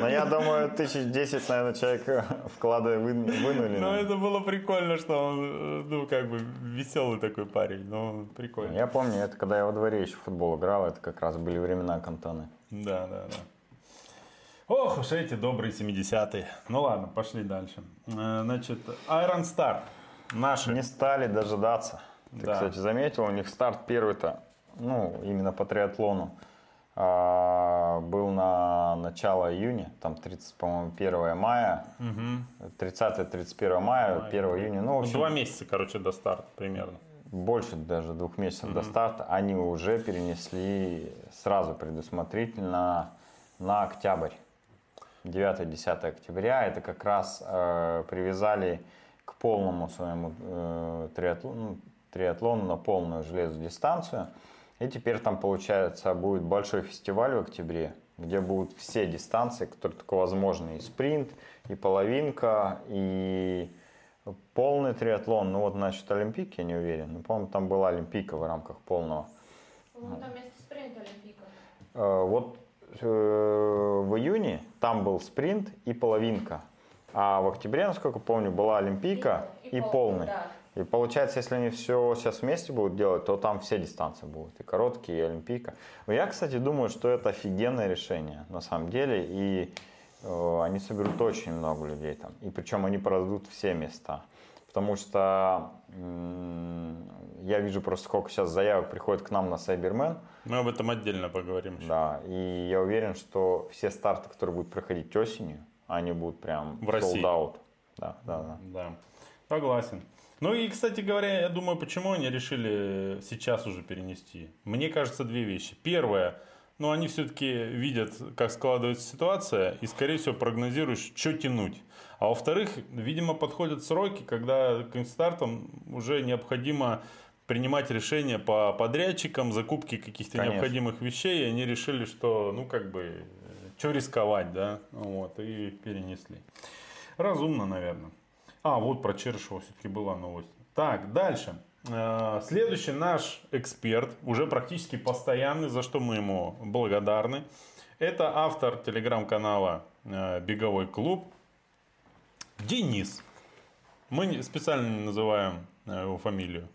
B: Но я думаю, тысяч десять, наверное, человек э, вклады вы- вынули.
A: Но
B: наверное.
A: это было прикольно, что он, э, ну, как бы, веселый такой парень. Ну, прикольно.
B: Я помню, это когда я во дворе еще в футбол играл, это как раз были времена Кантаны.
A: Да, да, да. Ох уж эти добрые 70-е. Ну ладно, пошли дальше. Э, Значит, Iron Star. Наши.
B: Не стали дожидаться. Ты,
A: Да.
B: кстати, заметил, у них старт первый-то, ну, именно по триатлону, а, был на начало июня, там 30, по-моему, 1 мая, 30-31 мая, 1 июня, ну, в
A: Ну,
B: общем,
A: Два месяца, короче, до старта примерно.
B: больше даже двух месяцев до старта, они уже перенесли сразу предусмотрительно на октябрь. 9-10 октября, это как раз э, привязали к полному своему э, триатлону, ну, триатлону на полную железную дистанцию. И теперь там, получается, будет большой фестиваль в октябре, где будут все дистанции, которые только возможны. И спринт, и половинка, и полный триатлон. Ну вот насчет Олимпийки я не уверен. Но, по-моему, там была Олимпийка в рамках полного.
C: По-моему, там вместо спринта Олимпийка.
B: Э, Вот в июне там был спринт и половинка. А в октябре, насколько помню, была Олимпийка и,
C: пол-
B: полный.
C: да.
B: И получается, если они все сейчас вместе будут делать, то там все дистанции будут, и короткие, и олимпийка. Но я, кстати, думаю, что это офигенное решение, на самом деле, и э, они соберут очень много людей там. И причем они продадут все места. Потому что м- я вижу просто, сколько сейчас заявок приходит к нам на Сайбермен.
A: Мы об этом отдельно поговорим. еще.
B: Да, и я уверен, что все старты, которые будут проходить осенью, они будут прям
A: В России.
B: sold out. Да, да, да.
A: Да, согласен. Ну и, кстати говоря, я думаю, почему они решили сейчас уже перенести. Мне кажется, две вещи. Первое, ну они все-таки видят, как складывается ситуация, и, скорее всего, прогнозируют, что тянуть. А во-вторых, видимо, подходят сроки, когда к стартам уже необходимо принимать решения по подрядчикам, закупке каких-то необходимых вещей, и они решили, что, ну, как бы, что рисковать, да, вот, и перенесли. Разумно, наверное. А, вот про Черышева все-таки была новость. Так, дальше. Э, Следующий наш эксперт, уже практически постоянный, за что мы ему благодарны. Это автор телеграм-канала э, «Беговой клуб» Денис. Мы специально не называем э, его фамилию.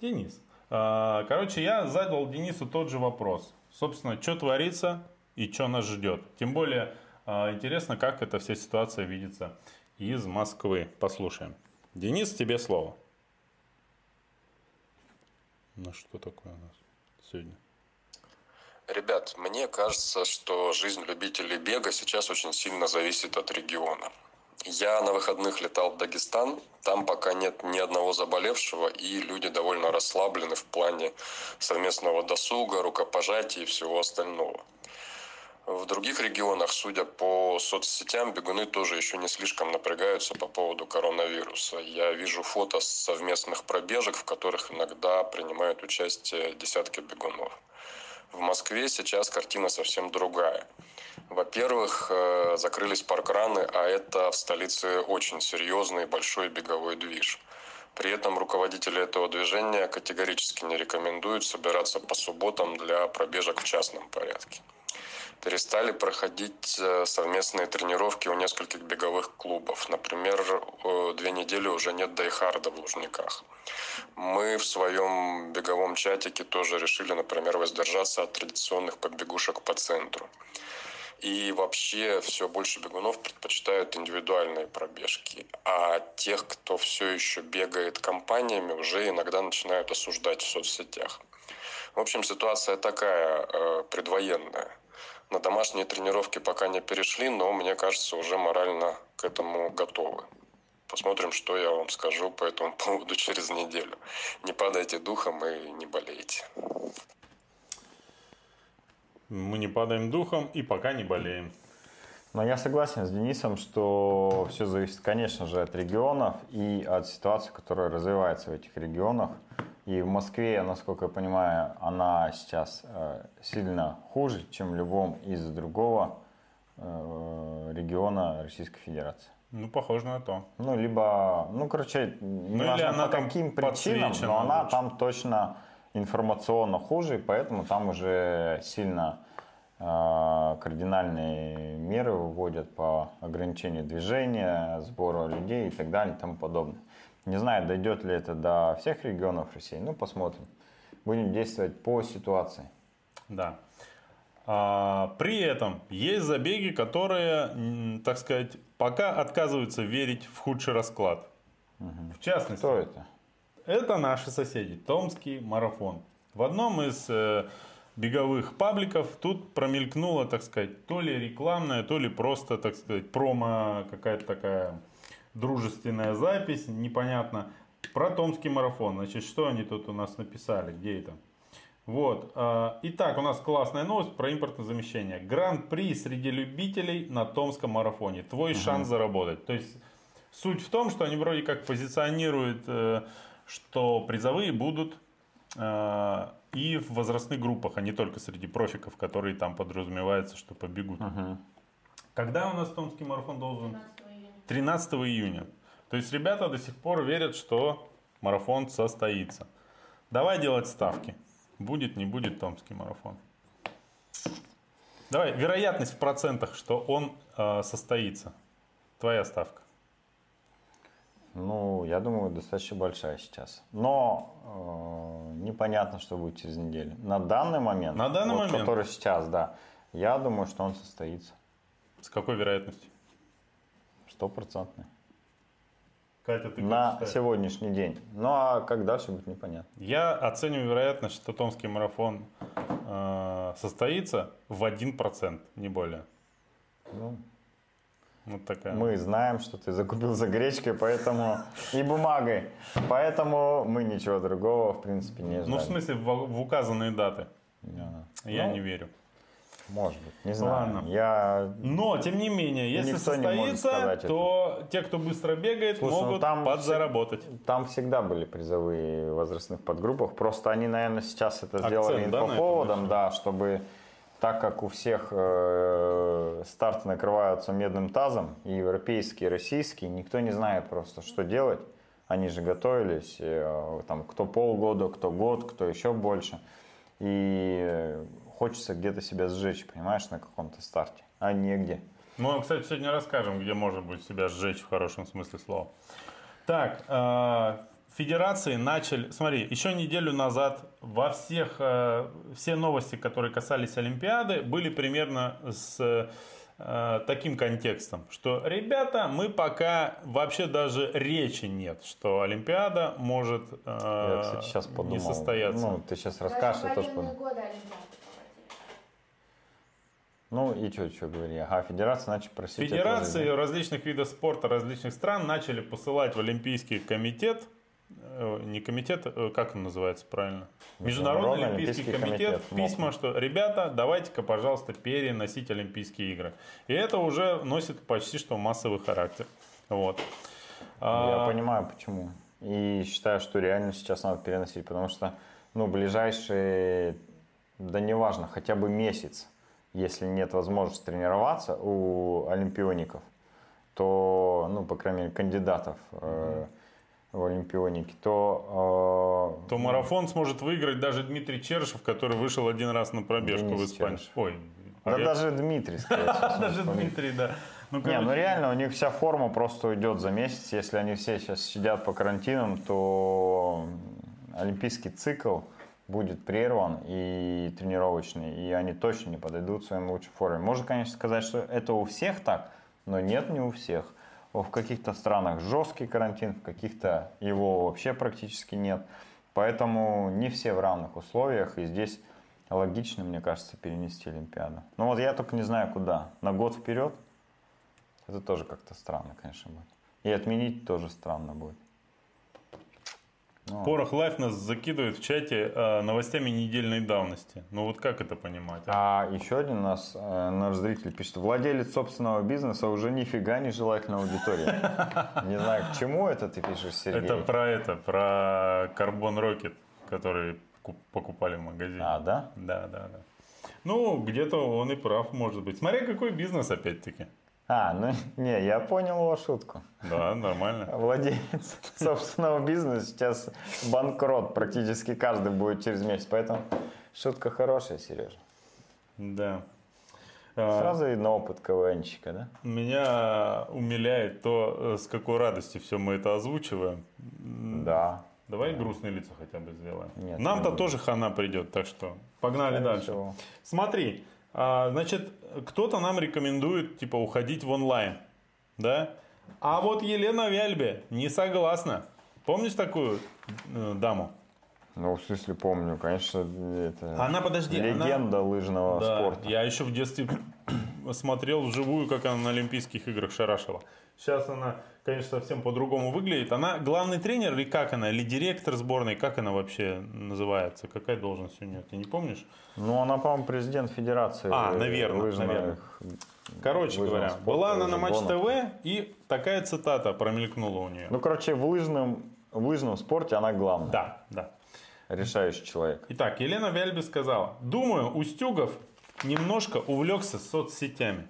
A: Денис. А, Короче, я задал Денису тот же вопрос. Собственно, что творится и что нас ждет. Тем более, а, интересно, как эта вся ситуация видится из Москвы. Послушаем. Денис, тебе слово. Ну, что такое у нас сегодня?
F: Ребят, мне кажется, что жизнь любителей бега сейчас очень сильно зависит от региона. Я на выходных летал в Дагестан, там пока нет ни одного заболевшего, и люди довольно расслаблены в плане совместного досуга, рукопожатия и всего остального. В других регионах, судя по соцсетям, бегуны тоже еще не слишком напрягаются по поводу коронавируса. Я вижу фото с совместных пробежек, в которых иногда принимают участие десятки бегунов. В Москве сейчас картина совсем другая. Во-первых, э, закрылись паркраны, а это в столице очень серьезный большой беговой движ. При этом руководители этого движения категорически не рекомендуют собираться по субботам для пробежек в частном порядке. Перестали проходить э, совместные тренировки у нескольких беговых клубов. Например, э, две недели уже нет Дайхарда в Лужниках. Мы в своем беговом чатике тоже решили, например, воздержаться от традиционных побегушек по центру. И вообще все больше бегунов предпочитают индивидуальные пробежки. А тех, кто все еще бегает компаниями, уже иногда начинают осуждать в соцсетях. В общем, ситуация такая, э, предвоенная. На домашние тренировки пока не перешли, но, мне кажется, уже морально к этому готовы. Посмотрим, что я вам скажу по этому поводу через неделю. Не падайте духом и не болейте.
A: Мы не падаем духом и пока не болеем.
B: Но я согласен с Денисом, что все зависит, конечно же, от регионов и от ситуации, которая развивается в этих регионах. И в Москве, насколько я понимаю, она сейчас э, сильно хуже, чем в любом из другого э, региона Российской Федерации.
A: Ну, похоже на то.
B: Ну, либо, ну, короче, не
A: или она
B: по каким причинам, но она
A: лучше.
B: там точно информационно хуже, и поэтому там уже сильно э, кардинальные меры выводят по ограничению движения, сбору людей и так далее и тому подобное. Не знаю, дойдет ли это до всех регионов России, ну, посмотрим. Будем действовать по ситуации.
A: Да. А, при этом есть забеги, которые, так сказать, пока отказываются верить в худший расклад. В частности,
B: Кто это?
A: Это наши соседи. Томский марафон. В одном из э, беговых пабликов тут промелькнула, так сказать, то ли рекламная, то ли просто, так сказать, промо какая-то такая дружественная запись, непонятно, про Томский марафон. Значит, что они тут у нас написали, где это? Вот. а, Итак, у нас классная новость про импортное замещение. Гран-при среди любителей на Томском марафоне. Твой шанс заработать. То есть суть в том, что они вроде как позиционируют, э, что призовые будут э, и в возрастных группах, а не только среди профиков, которые там подразумевается, что побегут. Когда у нас Томский марафон должен?
C: 15 июня.
A: 13 июня. То есть ребята до сих пор верят, что марафон состоится. Давай делать ставки. Будет, не будет Томский марафон. Давай, вероятность в процентах, что он э, состоится. Твоя ставка.
B: Ну, я думаю, достаточно большая сейчас. Но э, непонятно, что будет через неделю. На данный момент,
A: На данный
B: вот,
A: момент.
B: который сейчас, да, я думаю, что он состоится.
A: С какой вероятностью?
B: Стопроцентный.
A: Катя, ты
B: На
A: считаешь?
B: сегодняшний день. Ну, а как дальше будет непонятно.
A: Я оцениваю вероятность, что Томский марафон э, состоится в 1%, не более.
B: Ну,
A: Вот такая.
B: мы знаем, что ты закупился гречкой, поэтому и бумагой. Поэтому мы ничего другого, в принципе, не ждали.
A: Ну, в смысле, в, в указанные даты.
B: Да.
A: Я
B: Ну,
A: не верю.
B: Может быть, не знаю.
A: Ладно.
B: Я
A: Но, тем не менее, если
B: Никто
A: состоится, то те, кто быстро бегает,
B: Слушай, ну
A: могут
B: там
A: подзаработать.
B: Там всегда были призовые возрастных подгруппах. Просто они, наверное, сейчас это
A: Акцент,
B: сделали
A: да, этом
B: инфоповодом, да, чтобы так как у всех э, старты накрываются медным тазом, и европейские, и российские, никто не знает просто, что делать. Они же готовились, э, там, кто полгода, кто год, кто еще больше. И хочется где-то себя сжечь, понимаешь, на каком-то старте, а негде.
A: Мы, кстати, сегодня расскажем, где можно будет себя сжечь в хорошем смысле слова. Так, э, федерации начали... Смотри, еще неделю назад во всех... э, все новости, которые касались Олимпиады, были примерно с э, таким контекстом, что, ребята, мы пока вообще даже речи нет, что Олимпиада может э,
B: Я, кстати, сейчас подумал.
A: не состояться.
B: Ну, ты сейчас
C: Даже
B: расскажешь, я
C: в
B: тоже подумал.
C: годы Олимпиады проводили.
B: Ну и что, что говори? Ага, федерация начали просить.
A: Федерации различных видов спорта различных стран начали посылать в Олимпийский комитет, не комитет, э, как он называется правильно? Международный
B: Международный
A: Олимпийский,
B: Олимпийский
A: комитет,
B: комитет,
A: письма, что ребята, давайте-ка, пожалуйста, переносить Олимпийские игры. И это уже носит почти что массовый характер. Вот.
B: Я
A: А,
B: понимаю, почему. И считаю, что реально сейчас надо переносить, потому что, ну, ближайшие, да неважно, хотя бы месяц, если нет возможности тренироваться у олимпиоников, то, ну, по крайней мере, кандидатов э, в олимпионики, то... э,
A: то марафон сможет выиграть даже Дмитрий Черышев, который вышел один раз на пробежку
B: Денис
A: в Испании.
B: Черышев.
A: Ой,
B: Да
A: я-
B: даже Дмитрий,
A: даже. Дмитрий, да. Ну,
B: Не, ну реально, у них вся форма просто уйдет за месяц. Если они все сейчас сидят по карантинам, то олимпийский цикл будет прерван и тренировочный, и они точно не подойдут в своей лучшей форме. Можно, конечно, сказать, что это у всех так, но нет, не у всех. В каких-то странах жесткий карантин, в каких-то его вообще практически нет. Поэтому не все в равных условиях, и здесь логично, мне кажется, перенести Олимпиаду. Ну вот я только не знаю, куда. На год вперед? Это тоже как-то странно, конечно, будет. И отменить тоже странно будет. Ну,
A: Порох Лайф нас закидывает в чате э, новостями недельной давности. Ну вот как это понимать? а?
B: А еще один нас э, наш зритель пишет, владелец собственного бизнеса уже нифига не желательной аудитории. Не знаю, к чему это ты пишешь, Сергей?
A: Это про это, про Carbon Rocket, который ку- покупали в магазине.
B: А, да?
A: Да, да, да. Ну, где-то он и прав, может быть. Смотря какой бизнес, опять-таки.
B: А, ну не, я понял его шутку.
A: Да, нормально.
B: Владелец собственного бизнеса сейчас банкрот. Практически каждый будет через месяц. Поэтому шутка хорошая, Сережа.
A: Да. А,
B: Сразу видно опыт КВНщика, да?
A: Меня умиляет то, э, с какой радостью все мы это озвучиваем.
B: Да.
A: Давай грустные лица хотя бы сделаем. Нам-то тоже хана придет, так что погнали дальше.
B: Хорошо.
A: Смотри, а, значит, кто-то нам рекомендует, типа, уходить в онлайн, да? А вот Елена Вяльбе не согласна. Помнишь такую э, даму?
B: Ну, в смысле, помню, конечно, это
A: Она, подожди, она-
B: легенда лыжного
A: Да,
B: спорта.
A: я еще в детстве смотрел вживую, как она на Олимпийских играх шарашила. Сейчас она, конечно, совсем по-другому выглядит. Она главный тренер или как она? Или директор сборной? Как она вообще называется? Какая должность у нее? Ты не помнишь?
B: Ну, она, по-моему, президент Федерации
A: А,
B: э,
A: наверно,
B: лыжных-
A: наверно. Короче говоря,
B: спорта,
A: была она на Матч. ТВ, и такая цитата промелькнула у нее.
B: Ну, короче, в лыжном, в лыжном спорте она главная.
A: Да, да.
B: Решающий человек.
A: Итак, Елена Вяльби сказала, думаю, Устюгов немножко увлекся соцсетями.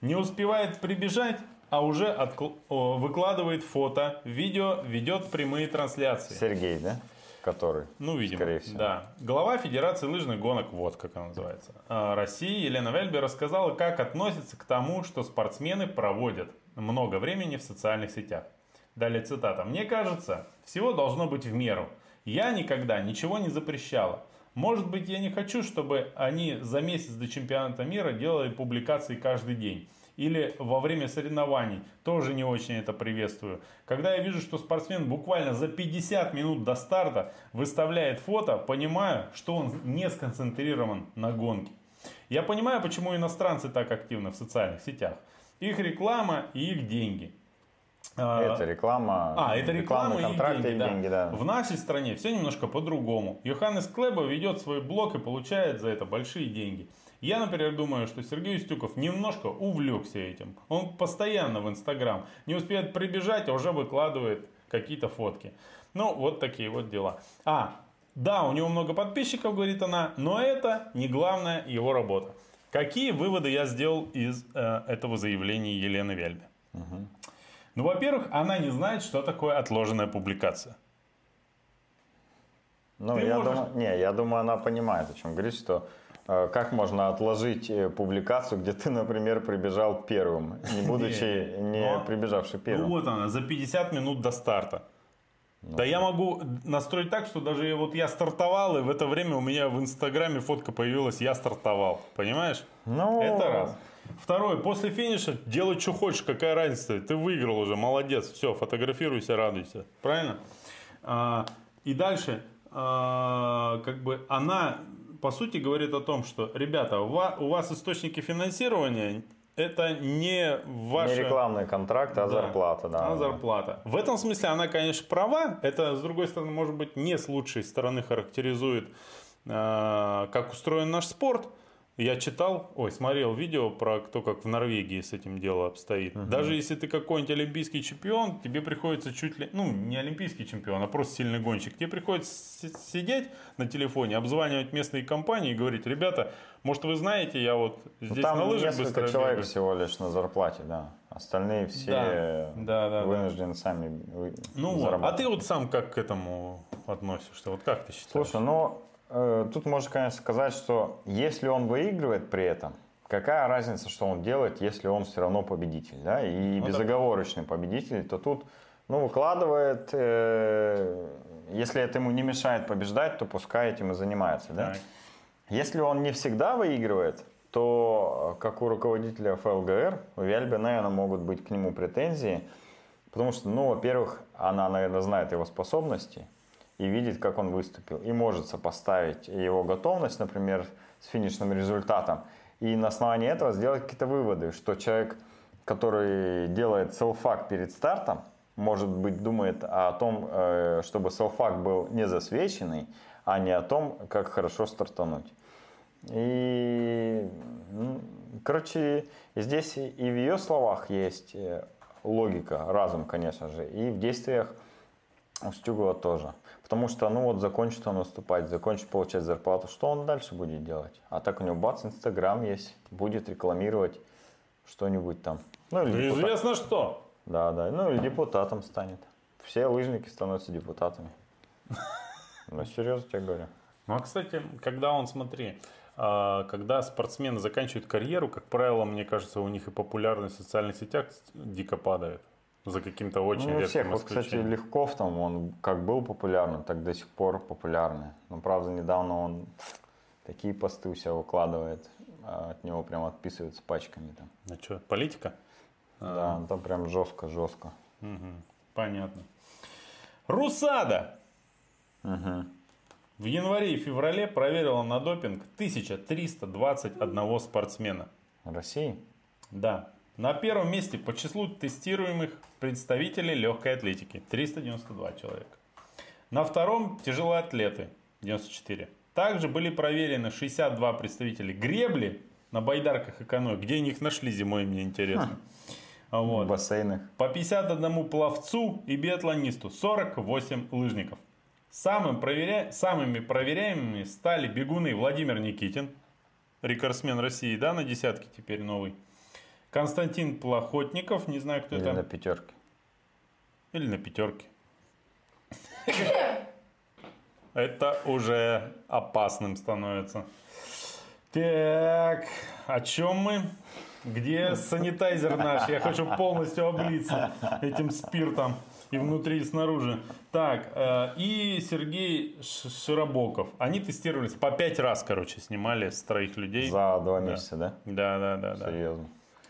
A: Не успевает прибежать, а уже откл- о, выкладывает фото, видео, ведет прямые трансляции.
B: Сергей, да? Который.
A: Ну, видимо.
B: Скорее всего.
A: Да. Глава Федерации лыжных гонок, вот как она называется, а, России Елена Вельбе рассказала, как относится к тому, что спортсмены проводят много времени в социальных сетях. Далее цитата. «Мне кажется, всего должно быть в меру. Я никогда ничего не запрещала. Может быть, я не хочу, чтобы они за месяц до чемпионата мира делали публикации каждый день. Или во время соревнований. Тоже не очень это приветствую. Когда я вижу, что спортсмен буквально за 50 минут до старта выставляет фото, понимаю, что он не сконцентрирован на гонке. Я понимаю, почему иностранцы так активны в социальных сетях. Их реклама и их деньги. А,
B: Это реклама.
A: а, это реклама и
B: контракты
A: деньги, да.
B: деньги, да.
A: В нашей стране все немножко по-другому. Йоханнес Клеба ведет свой блог и получает за это большие деньги. Я, например, думаю, что Сергей Устюков немножко увлекся этим. Он постоянно в Инстаграм. Не успеет прибежать, а уже выкладывает какие-то фотки. Ну, вот такие вот дела. А, да, у него много подписчиков, говорит она, но это не главная его работа. Какие выводы я сделал из э, этого заявления Елены Вяльбе? Ну, во-первых, она не знает, что такое отложенная публикация.
B: Ну,
A: Ты
B: я
A: можешь-
B: думаю, не, я думаю, она понимает, о чем говорит, что как можно отложить э, публикацию, где ты, например, прибежал первым, не будучи не прибежавший
A: Ну
B: первым.
A: вот она, за 50 минут до старта. да я могу настроить так, что даже вот я стартовал, и в это время у меня в Инстаграме фотка появилась, я стартовал. Понимаешь?
B: Ну,
A: Это раз. Второе, после финиша делай, что хочешь, какая разница. Ты выиграл уже, молодец. Все, фотографируйся, радуйся. Правильно? А, и дальше, а, как бы она, по сути, говорит о том, что, ребята, у вас, источники финансирования, это не ваше...
B: Не рекламный контракт, а
A: Да.
B: зарплата, да.
A: А зарплата. В этом смысле она, конечно, права. Это, с другой стороны, может быть, не с лучшей стороны характеризует, э, как устроен наш спорт. Я читал, ой, смотрел видео про то, как в Норвегии с этим дело обстоит. Даже если ты какой-нибудь олимпийский чемпион, тебе приходится чуть ли, ну, не олимпийский чемпион, а просто сильный гонщик. Тебе приходится сидеть на телефоне, обзванивать местные компании и говорить, ребята, может вы знаете, я вот
B: Ну,
A: здесь
B: Там
A: на лыжах быстро
B: человек
A: бегаю».
B: всего лишь на зарплате, да. Остальные все
A: Да, да, да, да.
B: вынуждены сами вы-
A: Ну вот, а
B: зарабатывать.
A: ты вот сам как к этому относишься? Вот как ты считаешь?
B: Слушай, ну тут можно, конечно, сказать, что если он выигрывает при этом, какая разница, что он делает, если он все равно победитель, да, и
A: Ну да.
B: безоговорочный победитель, то тут, ну, выкладывает, э, если это ему не мешает побеждать, то пускай этим и занимается, да.
A: Так.
B: Если он не всегда выигрывает, то, э, как у руководителя ФЛГР, у Вяльбе, наверное, могут быть к нему претензии, потому что, ну, во-первых, она, наверное, знает его способности и видит, как он выступил, и может сопоставить его готовность, например, с финишным результатом, и на основании этого сделать какие-то выводы, что человек, который делает селфак перед стартом, может быть, думает о том, э, чтобы селфак был не засвеченный, а не о том, как хорошо стартануть. И, ну, короче, здесь и в ее словах есть э, логика, разум, конечно же, и в действиях Устюгова тоже. Потому что, ну вот, закончит он выступать, закончит получать зарплату, что он дальше будет делать? А так у него бац, Инстаграм есть, будет рекламировать что-нибудь там. Ну, или
A: Да
B: депутат-
A: известно что.
B: Да, да, ну или депутатом станет. Все лыжники становятся депутатами. Ну, серьезно тебе говорю.
A: Ну, а, кстати, когда он, смотри, а, когда спортсмены заканчивают карьеру, как правило, мне кажется, у них и популярность в социальных сетях дико падает. За каким-то очень
B: Ну, всех. Вот, кстати. Легков там, он как был популярным, так до сих пор популярный. Но, правда, недавно он такие посты у себя выкладывает, а от него прям отписываются пачками там.
A: Ну что, политика?
B: Да, там прям жестко, жестко.
A: Мгм, понятно. Русада в январе и феврале проверила на допинг 1321 спортсмена.
B: России?
A: Да. На первом месте по числу тестируемых представителей легкой атлетики 392 человека. На втором тяжелоатлеты 94. Также были проверены 62 представителя гребли на байдарках и каноэ. Где их нашли зимой, мне интересно. А
B: В
A: Вот.
B: бассейнах.
A: По 51 пловцу и биатлонисту, 48 лыжников. Самым проверя... Самыми проверяемыми стали бегуны Владимир Никитин, рекордсмен России, да, на десятке теперь новый. Константин Плохотников, не знаю, кто
B: Или
A: это,
B: на пятерке.
A: или на пятерке. Это уже опасным становится. Так, о чем мы? Где санитайзер наш? Я хочу полностью облиться этим спиртом. И внутри, и снаружи. Так, э, и Сергей Широбоков. Они тестировались по пять раз, короче, снимали с троих людей.
B: За два месяца, да?
A: Да, да, да, да.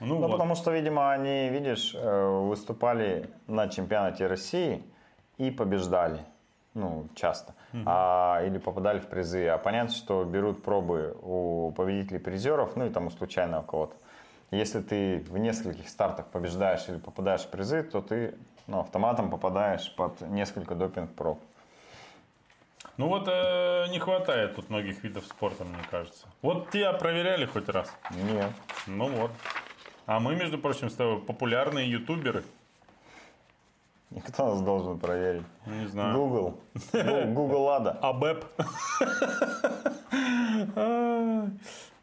A: Ну,
B: Ну,
A: вот.
B: потому что, видимо, они, видишь, э, выступали на чемпионате России и побеждали. Ну, часто. А, или попадали в призы. А понятно, что берут пробы у победителей призеров, ну и там у случайного кого-то. Если ты в нескольких стартах побеждаешь или попадаешь в призы, то ты ну, автоматом попадаешь под несколько допинг-проб.
A: Ну вот э, не хватает тут многих видов спорта, мне кажется. Вот тебя проверяли хоть раз.
B: Нет.
A: Ну вот. А мы, между прочим, с тобой популярные ютуберы.
B: Никто нас должен проверить.
A: Ну, Не знаю.
B: Google. Google Ада.
A: АБЭП.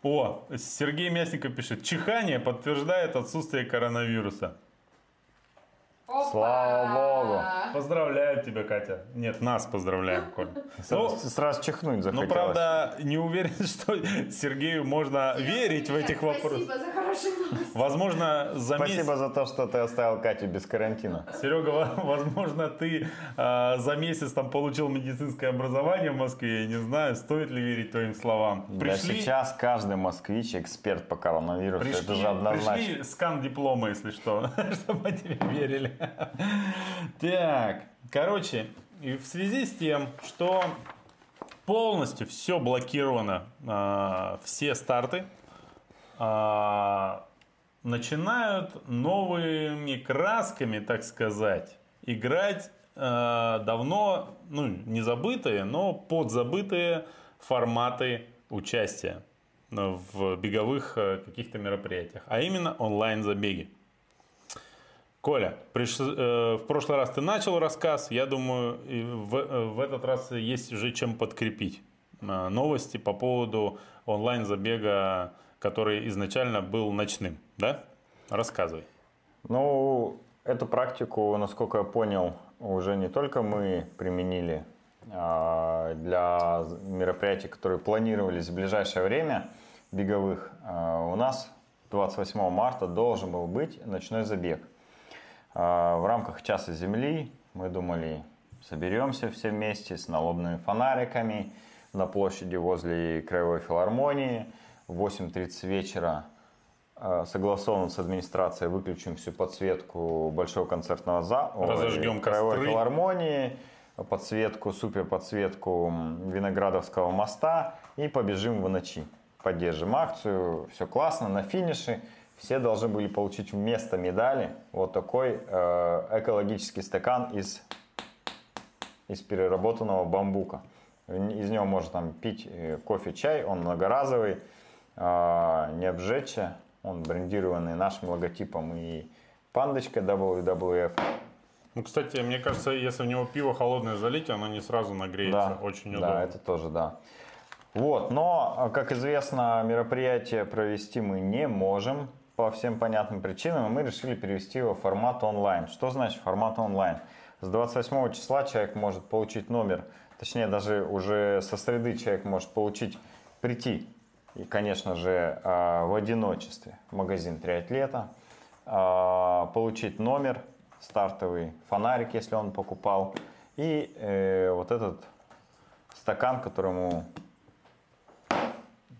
A: О, Сергей Мясников пишет. Чихание подтверждает отсутствие коронавируса.
C: Опа!
B: Слава богу.
A: Поздравляю тебя, Катя. Нет, нас поздравляем, Коль. Ну,
B: Сразу, чихнуть
A: ну,
B: захотелось.
A: правда, не уверен, что Сергею можно верить в этих вопросах.
C: Спасибо за хорошую новость.
A: Возможно, за месяц...
B: Спасибо за то, что ты оставил Катю без карантина.
A: Серега, во- возможно, ты а, за месяц там получил медицинское образование в Москве. Я не знаю, стоит ли верить твоим словам.
B: Да сейчас каждый москвич эксперт по коронавирусу. Это
A: Пришли,
B: же однозначно.
A: пришли скан диплома, если что, чтобы тебе верили. Так, короче, и в связи с тем, что полностью все блокировано, а, все старты, а, начинают новыми красками, так сказать, играть а, давно, ну, не забытые, но подзабытые форматы участия в беговых э, каких-то мероприятиях, а именно онлайн-забеги. Коля, приш- э, в прошлый раз ты начал рассказ, я думаю, в, э, в этот раз есть уже чем подкрепить э, новости по поводу онлайн-забега, который изначально был ночным, да? Рассказывай.
B: Ну, эту практику, насколько я понял, уже не только мы применили а, для мероприятий, которые планировались в ближайшее время, беговых. А, У нас 28 марта должен был быть ночной забег. А, В рамках часа земли мы думали, соберемся все вместе с налобными фонариками на площади возле Краевой филармонии. В 8.30 вечера э, согласованно с администрацией выключим всю подсветку большого концертного зала,
A: Разожгем
B: Краевой
A: костры.
B: филармонии, подсветку, супер подсветку Виноградовского моста и побежим в ночи. Поддержим акцию, все классно, на финише все должны были получить вместо медали вот такой э, экологический стакан из из переработанного бамбука. Из него можно там пить э, кофе, чай, он многоразовый, а, не обжечься, он брендированный нашим логотипом и пандочкой WWF.
A: Ну, кстати, мне кажется, если в него пиво холодное залить, оно не сразу нагреется. Очень удобно.
B: Да, это тоже, да. Вот, но, а, как известно, мероприятие провести мы не можем по всем понятным причинам, и мы решили перевести его в формат онлайн. Что значит формат онлайн? С 28 числа человек может получить номер, точнее, даже уже со среды человек может получить, прийти, и, конечно же, а, в одиночестве магазин «Триатлета», а, получить номер, стартовый фонарик, если он покупал, и э, вот этот стакан, который ему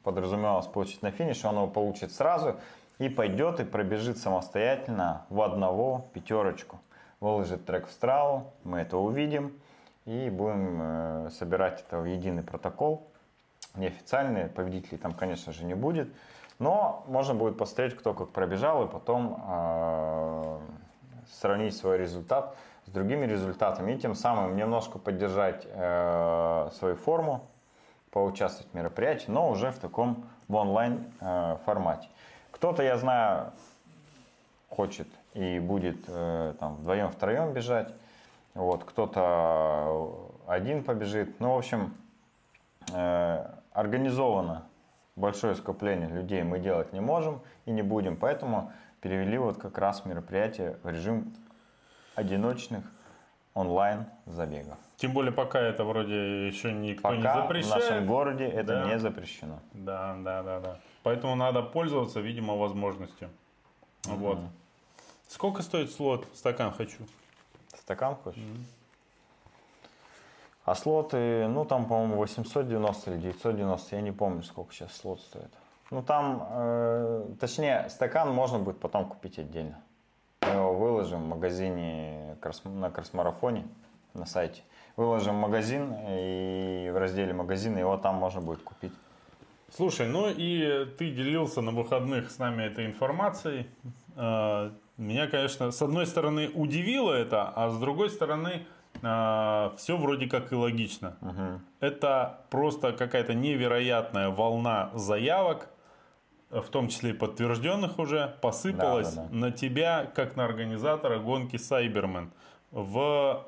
B: подразумевалось получить на финише, он его получит сразу и пойдет и пробежит самостоятельно в одного пятерочку. Выложит трек в страву, мы это увидим и будем э, собирать это в единый протокол. Неофициальный, победителей там, конечно же, не будет. Но можно будет посмотреть, кто как пробежал, и потом э, сравнить свой результат с другими результатами. И тем самым немножко поддержать э, свою форму, поучаствовать в мероприятии, но уже в таком в онлайн э, формате. Кто-то, я знаю, хочет и будет э, там вдвоем, втроем бежать. Вот, кто-то один побежит. Ну, в общем, э, организованно большое скопление людей мы делать не можем и не будем. Поэтому перевели вот как раз мероприятие в режим одиночных онлайн забегов.
A: Тем более, пока это вроде еще никто не
B: Пока в
A: запрещает.
B: нашем городе это
A: Да.
B: не запрещено.
A: Да, да, да, да. Поэтому надо пользоваться, видимо, возможностью. Вот. Сколько стоит слот? Стакан хочу.
B: Стакан хочешь? А слоты, ну там, по-моему, 890 или 990, я не помню, сколько сейчас слот стоит. Ну там, э, точнее, стакан можно будет потом купить отдельно. Мы его выложим в магазине на Красмарафоне на сайте. Выложим магазин и в разделе магазина его там можно будет купить.
A: Слушай, ну и ты делился на выходных с нами этой информацией. Э, Меня, конечно, с одной стороны удивило это, а с другой стороны все вроде как и логично. Это просто какая-то невероятная волна заявок, в том числе и подтвержденных уже, посыпалась
B: Да, да, да.
A: на тебя, как на организатора гонки Сайбермен в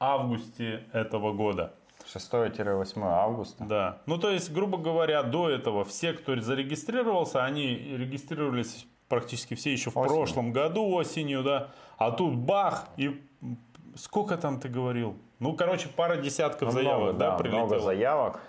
A: августе этого года.
B: 6-8 августа.
A: Да. Ну, то есть, грубо говоря, до этого все, кто зарегистрировался, они регистрировались практически все еще в
B: Осенью.
A: прошлом году, осенью, да. А тут бах, и сколько там ты говорил? Ну, короче, пара десятков
B: Ну,
A: заявок,
B: много,
A: да,
B: да,
A: прилетело.
B: много заявок.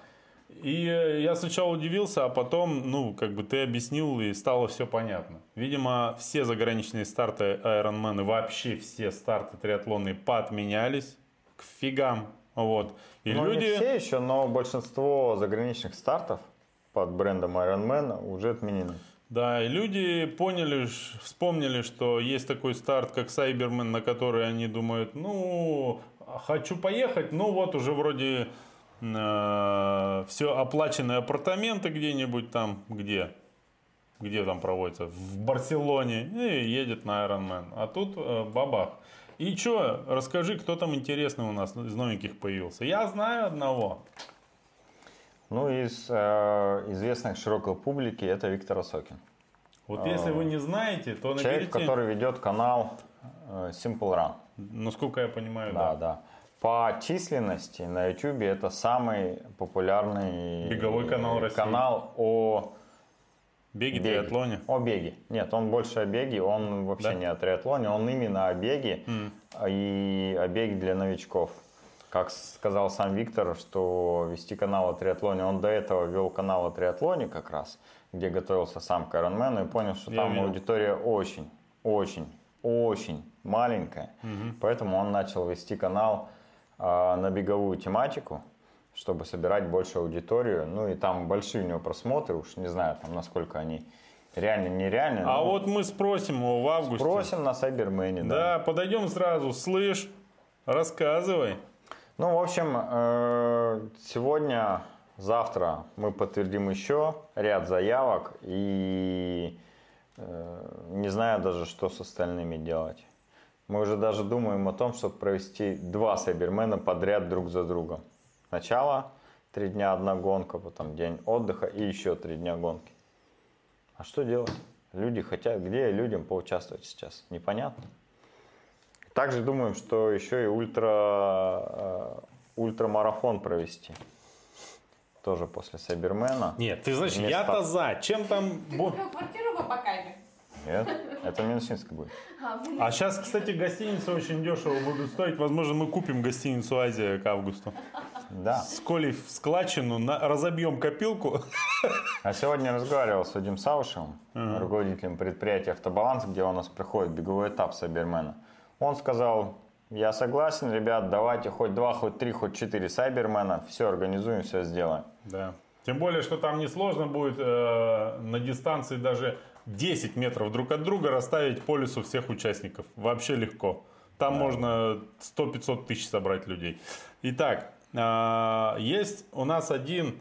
A: И э, я сначала удивился, а потом, ну, как бы ты объяснил, и стало все понятно. Видимо, все заграничные старты Ironman и вообще все старты триатлонные поотменялись к фигам. Вот. И
B: Ну,
A: люди...
B: не все еще, но большинство заграничных стартов под брендом Ironman уже отменены.
A: Да, и люди поняли, вспомнили, что есть такой старт, как Сайбермен, на который они думают, ну, хочу поехать, ну вот уже вроде все оплаченные апартаменты где-нибудь там, где? Где там проводится? В Барселоне. И едет на Ironman. А тут э, бабах. И что, расскажи, кто там интересный у нас из новеньких появился. Я знаю одного.
B: Ну, из э, известных широкой публике это Виктор Осокин.
A: Вот если вы не знаете, то
B: Человек,
A: наберите...
B: который ведет канал э, Simple Run.
A: Насколько я понимаю,
B: Да,
A: да.
B: да. По численности на YouTube это самый популярный
A: Беговой канал России.
B: канал о
A: Беги,
B: беге.
A: триатлоне.
B: О беге. Нет, он больше о беге, он вообще
A: Да?
B: не о триатлоне, он именно о беге
A: М.
B: и о беге для новичков. Как сказал сам Виктор, что вести канал о триатлоне, он до этого вел канал о триатлоне как раз, где готовился сам к Ironman и понял, что
A: Я
B: там
A: видел.
B: аудитория очень, очень, очень маленькая. Поэтому он начал вести канал а, на беговую тематику, чтобы собирать больше аудиторию. Ну и там большие у него просмотры, уж не знаю, там насколько они реально нереальны.
A: А вот мы спросим его в августе.
B: просим на Сайбермене, да.
A: Да, подойдем сразу. Слышь, рассказывай.
B: Ну, в общем, э, сегодня, завтра мы подтвердим еще ряд заявок и э, не знаю даже, что с остальными делать. Мы уже даже думаем о том, чтобы провести два Сайбермена подряд друг за другом. Сначала три дня одна гонка, потом день отдыха и еще три дня гонки. А что делать? Люди хотят, где людям поучаствовать сейчас? Непонятно. Также думаем, что еще и ультра, э, ультрамарафон провести. Тоже после Сайбермена.
A: Нет, ты знаешь,
B: Вместо-
A: я-то за. Чем там...
C: Ты купил квартиру в Абакане?
B: Нет, это в Минусинске будет.
C: А.
A: А сейчас, кстати, гостиницы очень дешево будут стоить. Возможно, мы купим гостиницу Азия к августу.
B: Да.
A: С Колей в складчину, на- разобьем копилку.
B: А сегодня разговаривал с Вадим Саушевым, руководителем предприятия «Автобаланс», где у нас проходит беговой этап Сайбермена. Он сказал, я согласен, ребят, давайте хоть два, хоть три, хоть четыре Сайбермена, все организуем, все сделаем.
A: Да. Тем более, что там несложно будет э, на дистанции даже 10 метров друг от друга расставить по лесу всех участников. Вообще легко. Там можно 100-500 тысяч собрать людей. Итак, есть у нас один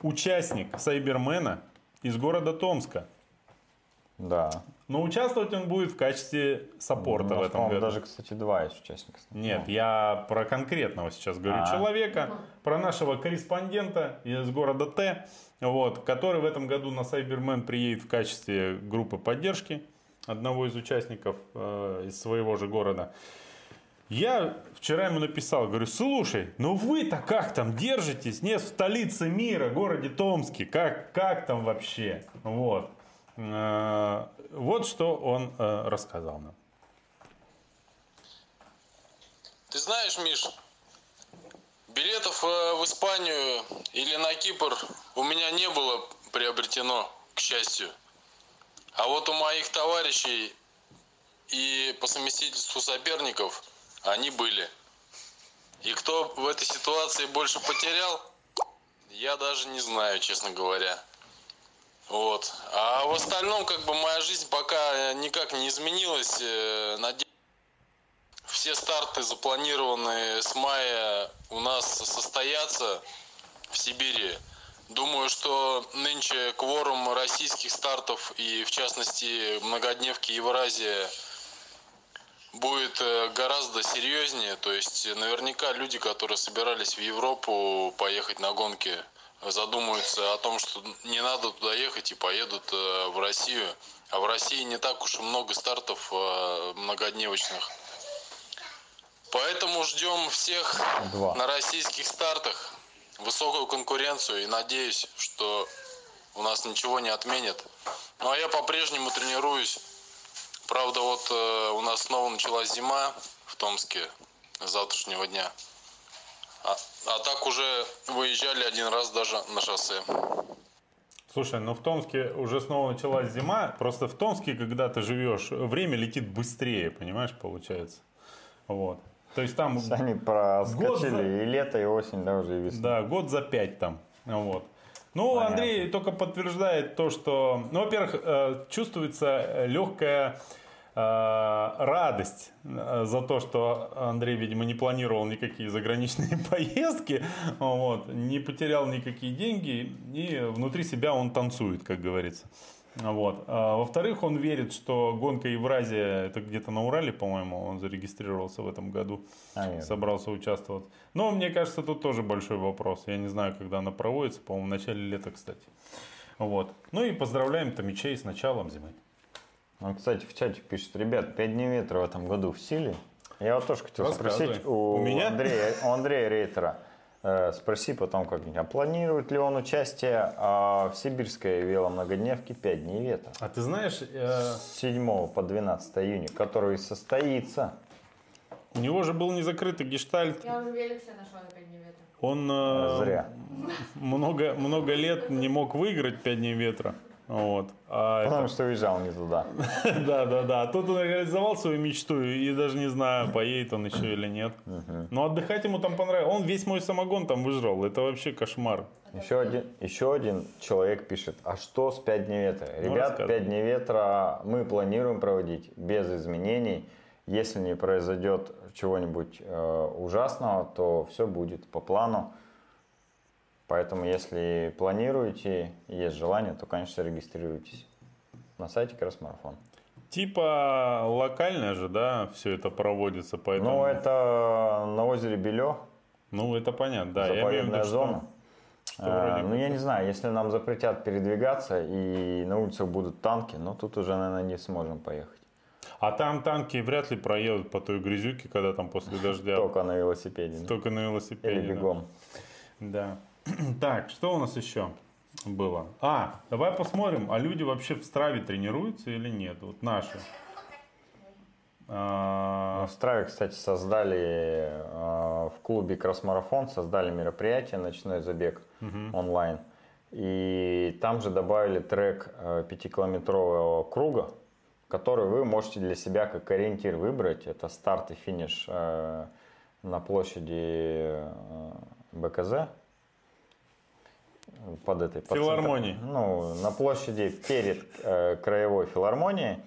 A: участник Сайбермена из города Томска.
B: Да.
A: Но участвовать он будет в качестве саппорта
B: У
A: в этом году.
B: даже, кстати, два есть участника.
A: Нет, я про конкретного сейчас говорю
B: А.
A: человека, про нашего корреспондента из города Т, вот, который в этом году на Сайбермен приедет в качестве группы поддержки одного из участников э, из своего же города. Я вчера ему написал, говорю, слушай, ну вы-то как там держитесь? Нет, в столице мира, городе Томске, как, как там вообще? Вот. Э, Вот что он э, рассказал нам.
G: Ты знаешь, Миш, билетов э, в Испанию или на Кипр у меня не было приобретено, к счастью. А вот у моих товарищей и по совместительству соперников они были. И кто в этой ситуации больше потерял, я даже не знаю, честно говоря. Вот. А в остальном, как бы, моя жизнь пока никак не изменилась. Э, Надеюсь, все старты, запланированные с мая, у нас состоятся в Сибири. Думаю, что нынче кворум российских стартов и, в частности, многодневки Евразия будет э, гораздо серьезнее. То есть наверняка люди, которые собирались в Европу поехать на гонки, задумаются о том, что не надо туда ехать и поедут э, в Россию. А в России не так уж и много стартов э, многодневочных. Поэтому ждем всех
B: Два.
G: на российских стартах. Высокую конкуренцию и надеюсь, что у нас ничего не отменят. Ну а я по-прежнему тренируюсь. Правда, вот э, у нас снова началась зима в Томске с завтрашнего дня. А, а так уже выезжали один раз даже на шоссе.
A: Слушай, ну в Томске уже снова началась зима. Просто в Томске, когда ты живешь, время летит быстрее, понимаешь, получается. Вот. То есть там
B: Они
A: Год
B: проскочили
A: за-
B: и лето, и осень, да, уже и весна.
A: Да, год за пять там. Вот. Ну,
B: Понятно.
A: Андрей только подтверждает то, что, ну, во-первых, э, чувствуется легкая радость э, за то, что Андрей, видимо, не планировал никакие заграничные поездки, вот, не потерял никакие деньги, и внутри себя он танцует, как говорится. Вот. А, во-вторых, он верит, что гонка Евразия, это где-то на Урале, по-моему, он зарегистрировался в этом году
B: А, нет.
A: собрался участвовать. Но мне кажется, тут тоже большой вопрос. Я не знаю, когда она проводится. По-моему, в начале лета, кстати. Вот. Ну и поздравляем Томичей с началом зимы.
B: Ну, кстати, в чате пишут, ребят, 5 дней ветра в этом году в силе. Я вот тоже хотел спросить у,
A: У меня?
B: Андрея, у Андрея Рейтера. Э, спроси потом как-нибудь, а планирует ли он участие а, в сибирской веломногодневке 5 дней ветра?
A: А ты знаешь, э,
B: С 7 по 12 июня, который состоится.
A: у него же был незакрытый гештальт.
C: Я уже велик себе нашла на 5 дней ветра.
A: Он э,
B: Зря.
A: много, много лет не мог выиграть 5 дней ветра. Вот. А
B: Потому что уезжал не туда.
A: Да, да, да. А тут он реализовал свою мечту и даже не знаю, поедет он еще или нет. Но отдыхать ему там понравилось. Он весь мой самогон там выжрал. Это вообще кошмар.
B: Еще один, еще один человек пишет, а что с 5 дней ветра?
A: Ну,
B: Ребят,
A: рассказывай.
B: 5 дней ветра мы планируем проводить без изменений. Если не произойдет чего-нибудь э, ужасного, то все будет по плану. Поэтому, если планируете есть желание, то, конечно, регистрируйтесь на сайте Красмарафон.
A: Типа локально же, да, все это проводится, поэтому...
B: Ну, это на озере Белё,
A: Ну, это понятно, да. Я имею в виду,
B: заповедная
A: что-
B: зона.
A: что
B: А, ну, я не знаю, если нам запретят передвигаться и на улицах будут танки, ну, тут уже, наверное, не сможем поехать.
A: А там танки вряд ли проедут по той грязюке, когда там после дождя.
B: Только на велосипеде.
A: Только на велосипеде.
B: Или бегом.
A: Да. Так, что у нас еще было? А, давай посмотрим, а люди вообще в страве тренируются или нет? Вот наши. А,
B: В Страве, кстати, создали э, в клубе Кросмарафон, создали мероприятие «Ночной забег» онлайн. И там же добавили трек э, пятикилометрового круга, который вы можете для себя как ориентир выбрать. Это старт и финиш э, на площади э, БКЗ. Под этой под
A: Филармонии.
B: центр- ну, на площади перед э, краевой филармонией,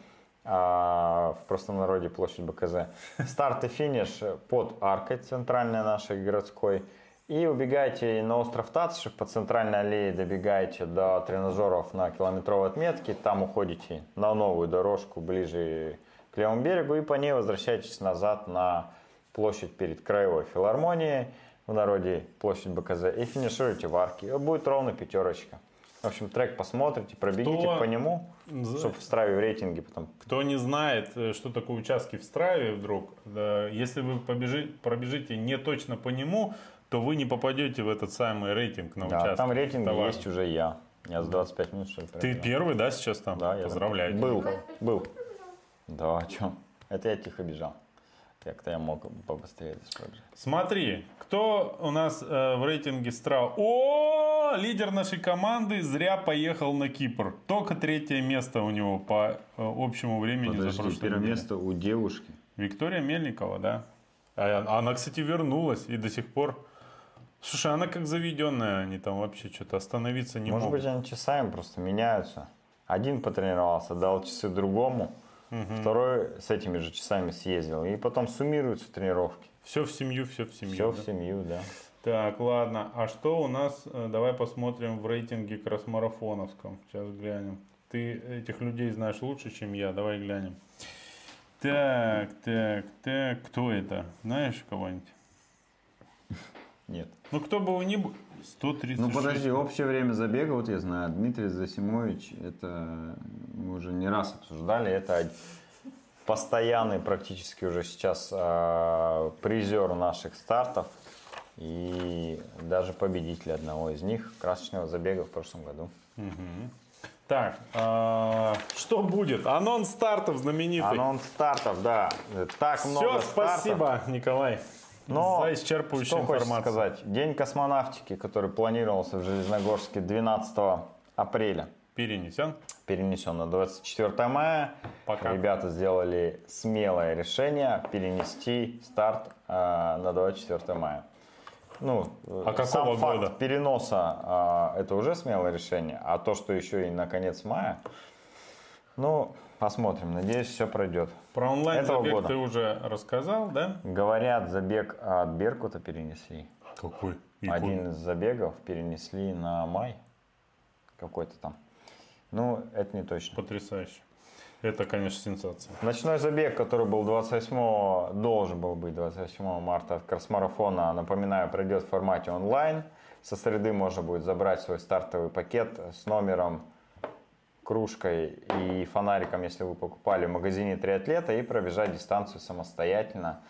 B: а в простонародье площадь БКЗ. Старт и финиш под аркой центральной нашей городской. И убегаете на остров Татышев по центральной аллее, добегаете до тренажеров на километровой отметке, там уходите на новую дорожку ближе к левому берегу и по ней возвращаетесь назад на площадь перед краевой филармонией, в народе площадь БКЗ, и финишируете в арке. Будет ровно пятерочка. В общем, трек посмотрите, пробегите
A: Кто-
B: по нему,
A: За-
B: чтобы в страве в рейтинге потом
A: Кто не знает, э, что такое участки в страве вдруг, да, если вы побежи- пробежите не точно по нему, то вы не попадете в этот самый рейтинг на
B: Да,
A: участок.
B: там рейтинг
A: Это важно.
B: есть уже я. Я за 25 минут что ли
A: Ты первый, да, сейчас там?
B: Да, я
A: Поздравляю.
B: был, был. Да, о чем? Это я тихо бежал. Как-то я мог побыстрее пробежать.
A: Смотри, кто у нас э, в рейтинге Страу? О, лидер нашей команды зря поехал на Кипр. Только третье место у него по э, общему времени за прошлую неделю.
B: у девушки.
A: Виктория Мельникова, да. А она, кстати, вернулась и до сих пор... Слушай, она как заведенная, они там вообще что-то остановиться не
B: Может
A: могут.
B: быть, они часами просто меняются. Один потренировался, дал часы другому, второй с этими же часами съездил. И потом суммируются тренировки.
A: Все в семью, все в семью.
B: Все
A: да?
B: в семью, да.
A: Так, ладно. А что у нас? э, Давай посмотрим в рейтинге кросс-марафоновском. Сейчас глянем. Ты этих людей знаешь лучше, чем я. Давай глянем. Так, так, так. Кто это? Знаешь кого-нибудь?
B: Нет.
A: Ну, кто бы он ни был. 136.
H: Ну подожди, общее время забега, вот я знаю, Дмитрий Засимович, это мы уже не раз обсуждали.
B: Это постоянный практически уже сейчас э, призер наших стартов и даже победитель одного из них красочного забега в прошлом году.
A: Так, а, что будет? Анонс стартов знаменитый.
B: Анонс стартов, да. Так
A: Все,
B: много стартов.
A: спасибо, Николай,
B: Но
A: за исчерпывающую
B: что хочется
A: информацию.
B: сказать. День космонавтики, который планировался в Железногорске 12 апреля,
A: Перенесен.
B: перенесен на 24 мая.
A: Пока.
B: Ребята сделали смелое решение перенести старт э, на 24 мая. Ну,
A: А
B: э,
A: какого
B: сам факт
A: года?
B: переноса э, это уже смелое решение, а то, что еще и на конец мая, ну, посмотрим. Надеюсь, все пройдет.
A: Про онлайн
B: Этого
A: забег
B: года.
A: ты уже рассказал, да?
B: Говорят, забег от Беркута перенесли.
A: Какой?
B: Один из забегов перенесли на май какой-то там. Ну, это не точно.
A: Потрясающе. Это, конечно, сенсация.
B: Ночной забег, который был 28, должен был быть 28 марта от кросс-марафона, напоминаю, пройдет в формате онлайн. Со среды можно будет забрать свой стартовый пакет с номером, кружкой и фонариком, если вы покупали в магазине триатлета, и пробежать дистанцию самостоятельно,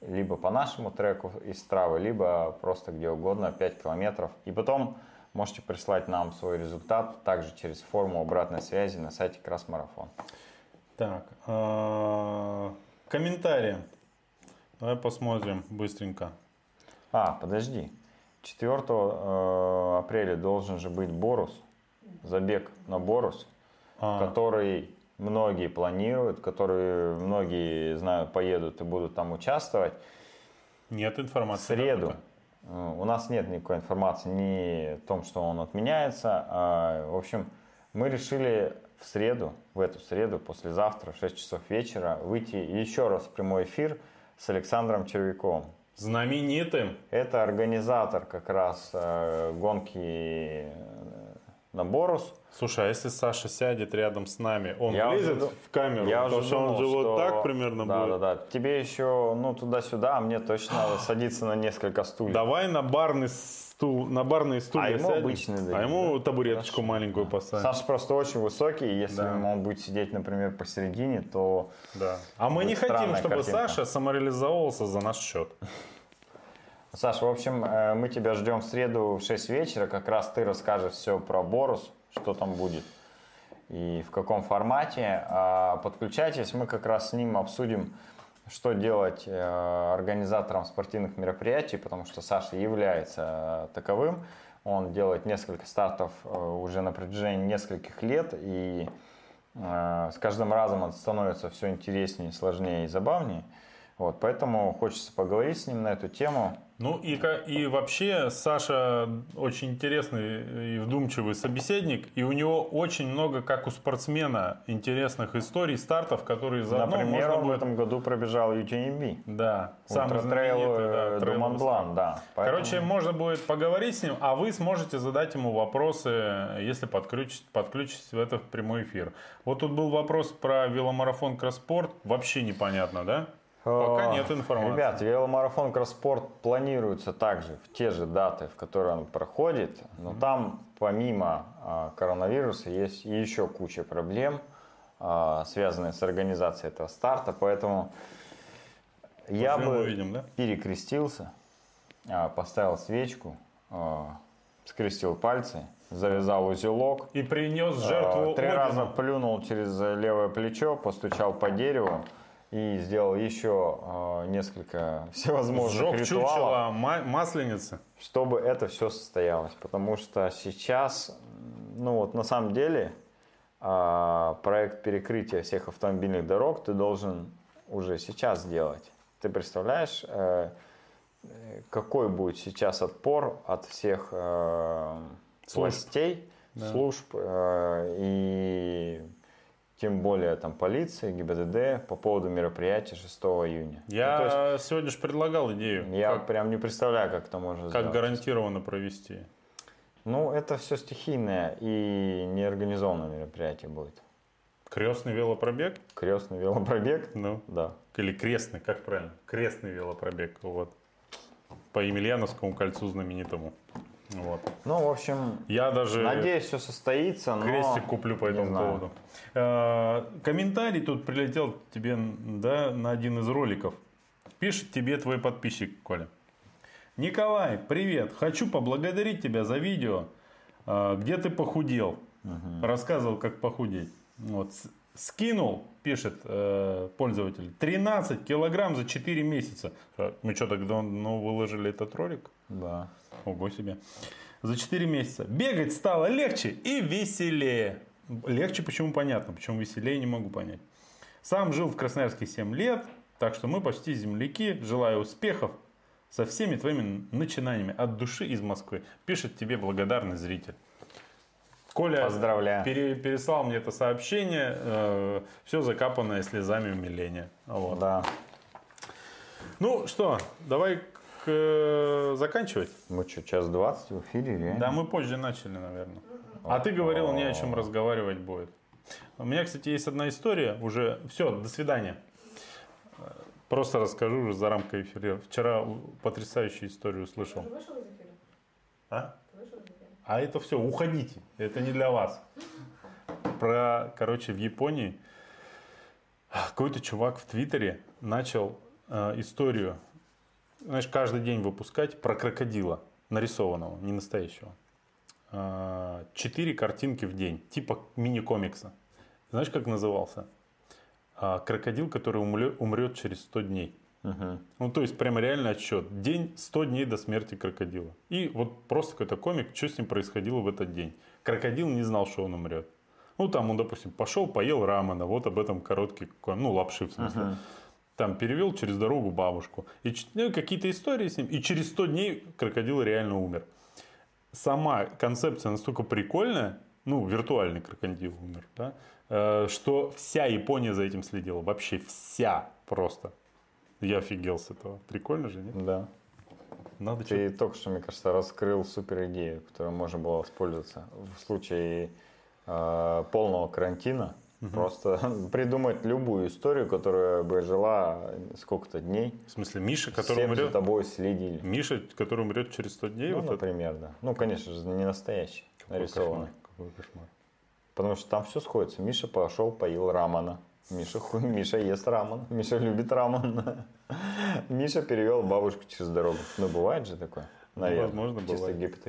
B: либо по нашему треку из травы, либо просто где угодно, 5 километров. И потом можете прислать нам свой результат также через форму обратной связи на сайте Красмарафон.
A: Так, а, комментарии. Давай посмотрим быстренько.
B: А, подожди. 4 э, апреля должен же быть Борус, забег на Борус,
A: А,
B: который многие планируют, который многие знают, поедут и будут там участвовать.
A: нет
B: В
A: информации. да,
B: среду у нас нет никакой информации ни о том, что он отменяется. а, В общем, мы решили в среду, в эту среду, послезавтра, в 6 часов вечера, выйти еще раз в прямой эфир с Александром Червяковым.
A: Знаменитым.
B: Это организатор как раз э, гонки на Борус.
A: Слушай, а если Саша сядет рядом с нами, он
B: Я
A: влезет
B: уже
A: в камеру?
B: Я
A: потому что он
B: думал,
A: же вот
B: что-
A: так примерно
B: да,
A: будет.
B: Да, да. Тебе еще, ну, туда-сюда, а мне точно надо садиться на несколько стульев.
A: Давай на барный стул, на барные стулья
B: А ему
A: сядем,
B: обычный дадим,
A: а ему
B: да?
A: табуреточку маленькую поставим.
B: Саша просто очень высокий, и если
A: Да.
B: он будет сидеть, например, посередине, то
A: Да. А мы не хотим, чтобы
B: картинка.
A: Саша самореализовывался за наш счет.
B: Саша, в общем, э, мы тебя ждем в среду в 6 вечера. Как раз ты расскажешь все про Борус, что там будет и в каком формате. А Подключайтесь, мы как раз с ним обсудим, что делать э, организатором спортивных мероприятий, потому что Саша является таковым. Он делает несколько стартов э, уже на протяжении нескольких лет, и с каждым разом это становится все интереснее, сложнее и забавнее. Вот, поэтому хочется поговорить с ним на эту тему.
A: Ну и, и вообще Саша очень интересный и вдумчивый собеседник, и у него очень много, как у спортсмена, интересных историй, стартов, которые заодно
B: Например,
A: можно
B: он в
A: будет...
B: этом году пробежал UTMB.
A: Да,
B: Ультратрейл,
A: знаменитый, да,
B: э,
A: трейл
B: du Mont Blanc, да. Поэтому-
A: Короче, можно будет поговорить с ним, а вы сможете задать ему вопросы, если подключить, подключитесь в этот прямой эфир. Вот тут был вопрос про веломарафон Кросспорт. Вообще непонятно, да? Пока нет информации.
B: Ребят, веломарафон Кросспорт планируется также в те же даты, в которые он проходит, но там помимо а, коронавируса есть еще куча проблем, а, связанных с организацией этого старта, поэтому я бы
A: увидим, да?
B: перекрестился, а, поставил свечку, скрестил пальцы, завязал узелок,
A: И принес жертву
B: три
A: Одину.
B: раза плюнул через левое плечо, постучал по дереву и сделал еще а, несколько всевозможных
A: Сжег
B: ритуалов,
A: чучело ма- масленицы.
B: чтобы это все состоялось. Потому что сейчас, ну вот на самом деле, а, проект перекрытия всех автомобильных дорог ты должен уже сейчас сделать. Ты представляешь, э, э, какой будет сейчас отпор от всех э,
A: Служб.
B: властей,
A: Да.
B: служб э, и тем более там полиции, ГИБДД по поводу мероприятия 6 июня. Ну,
A: Я
B: то
A: сегодня же предлагал идею,
B: есть я
A: как,
B: прям не представляю, как это можно
A: как
B: сделать.
A: гарантированно провести.
B: Ну, это все стихийное и неорганизованное мероприятие будет.
A: Крестный велопробег?
B: Крестный велопробег?
A: Ну,
B: Да.
A: или крестный, как правильно? Крестный велопробег, вот. По Емельяновскому кольцу знаменитому. Вот.
B: Ну, в общем,
A: Я даже
B: надеюсь, все состоится, но...
A: крестик куплю по этому поводу. Э, Комментарий тут прилетел тебе да, на один из роликов. Пишет тебе твой подписчик, Коля. Николай, привет. Хочу поблагодарить тебя за видео, э, где ты похудел. Рассказывал, как похудеть. Вот. Скинул, пишет э, пользователь, 13 килограмм за 4 месяца. Э, Мы что, тогда ну, выложили этот ролик?
B: Да.
A: Ого себе. За 4 месяца. Бегать стало легче и веселее. Легче почему понятно, почему веселее не могу понять. Сам жил в Красноярске 7 лет, так что мы почти земляки. Желаю успехов со всеми твоими начинаниями от души из Москвы. Пишет тебе благодарный зритель. Коля
B: Поздравляю.
A: пере- переслал мне это сообщение. все закапанное слезами умиления. Вот.
B: Да.
A: Ну что, давай к- э, заканчивать.
B: Мы что, час двадцать в эфире, реально?
A: Да, мы позже начали, наверное. А ты говорил, не о чем разговаривать будет. У меня, кстати, есть одна история. Уже все, до свидания. Просто расскажу уже за рамкой эфира. Вчера потрясающую историю услышал.
C: Ты вышел из эфира?
A: А?
C: Ты вышел из эфира?
A: А это все, уходите. Это не для вас. Про, короче, в Японии какой-то чувак в Твиттере начал э, историю, знаешь, каждый день выпускать про крокодила, нарисованного, не настоящего. Э, Четыре картинки в день, типа мини-комикса. Знаешь, как назывался? А, Крокодил, который умле- умрет через 100 дней.
B: Мгм.
A: Ну, то есть, прямо реально отсчет. День, 100 дней до смерти крокодила. И вот просто какой-то комик, что с ним происходило в этот день. Крокодил не знал, что он умрет. Ну, там он, допустим, пошел, поел рамена, вот об этом короткий, ко- ну, лапши в смысле.
B: Мгм.
A: Там перевел через дорогу бабушку. И ну, какие-то истории с ним. И через 100 дней крокодил реально умер. Сама концепция настолько прикольная, ну, виртуальный крокодил умер, да, э, что вся Япония за этим следила. Вообще вся просто. Я офигел с этого. Прикольно же, нет?
B: Да.
A: Надо
B: Ты только что, мне кажется, раскрыл супер идею, которой можно было воспользоваться в случае э, полного карантина. Просто придумать любую историю, которая бы жила сколько-то дней.
A: В смысле, Миша, который
B: Всем за
A: умрет...
B: тобой следили.
A: Миша, который умрет через 100 дней,
B: Ну,
A: вот это
B: например, да. Ну, конечно же, не настоящий,
A: какой
B: нарисованный.
A: кошмар, какой кошмар.
B: Потому что там все сходится. Миша пошел, поел рамана. Миша, ху- Миша ест рамен. Миша любит рамен. Миша перевел бабушку через дорогу. Ну, бывает же такое? Наверное.
A: возможно,
B: Чисто
A: бывает.
B: гипотетически.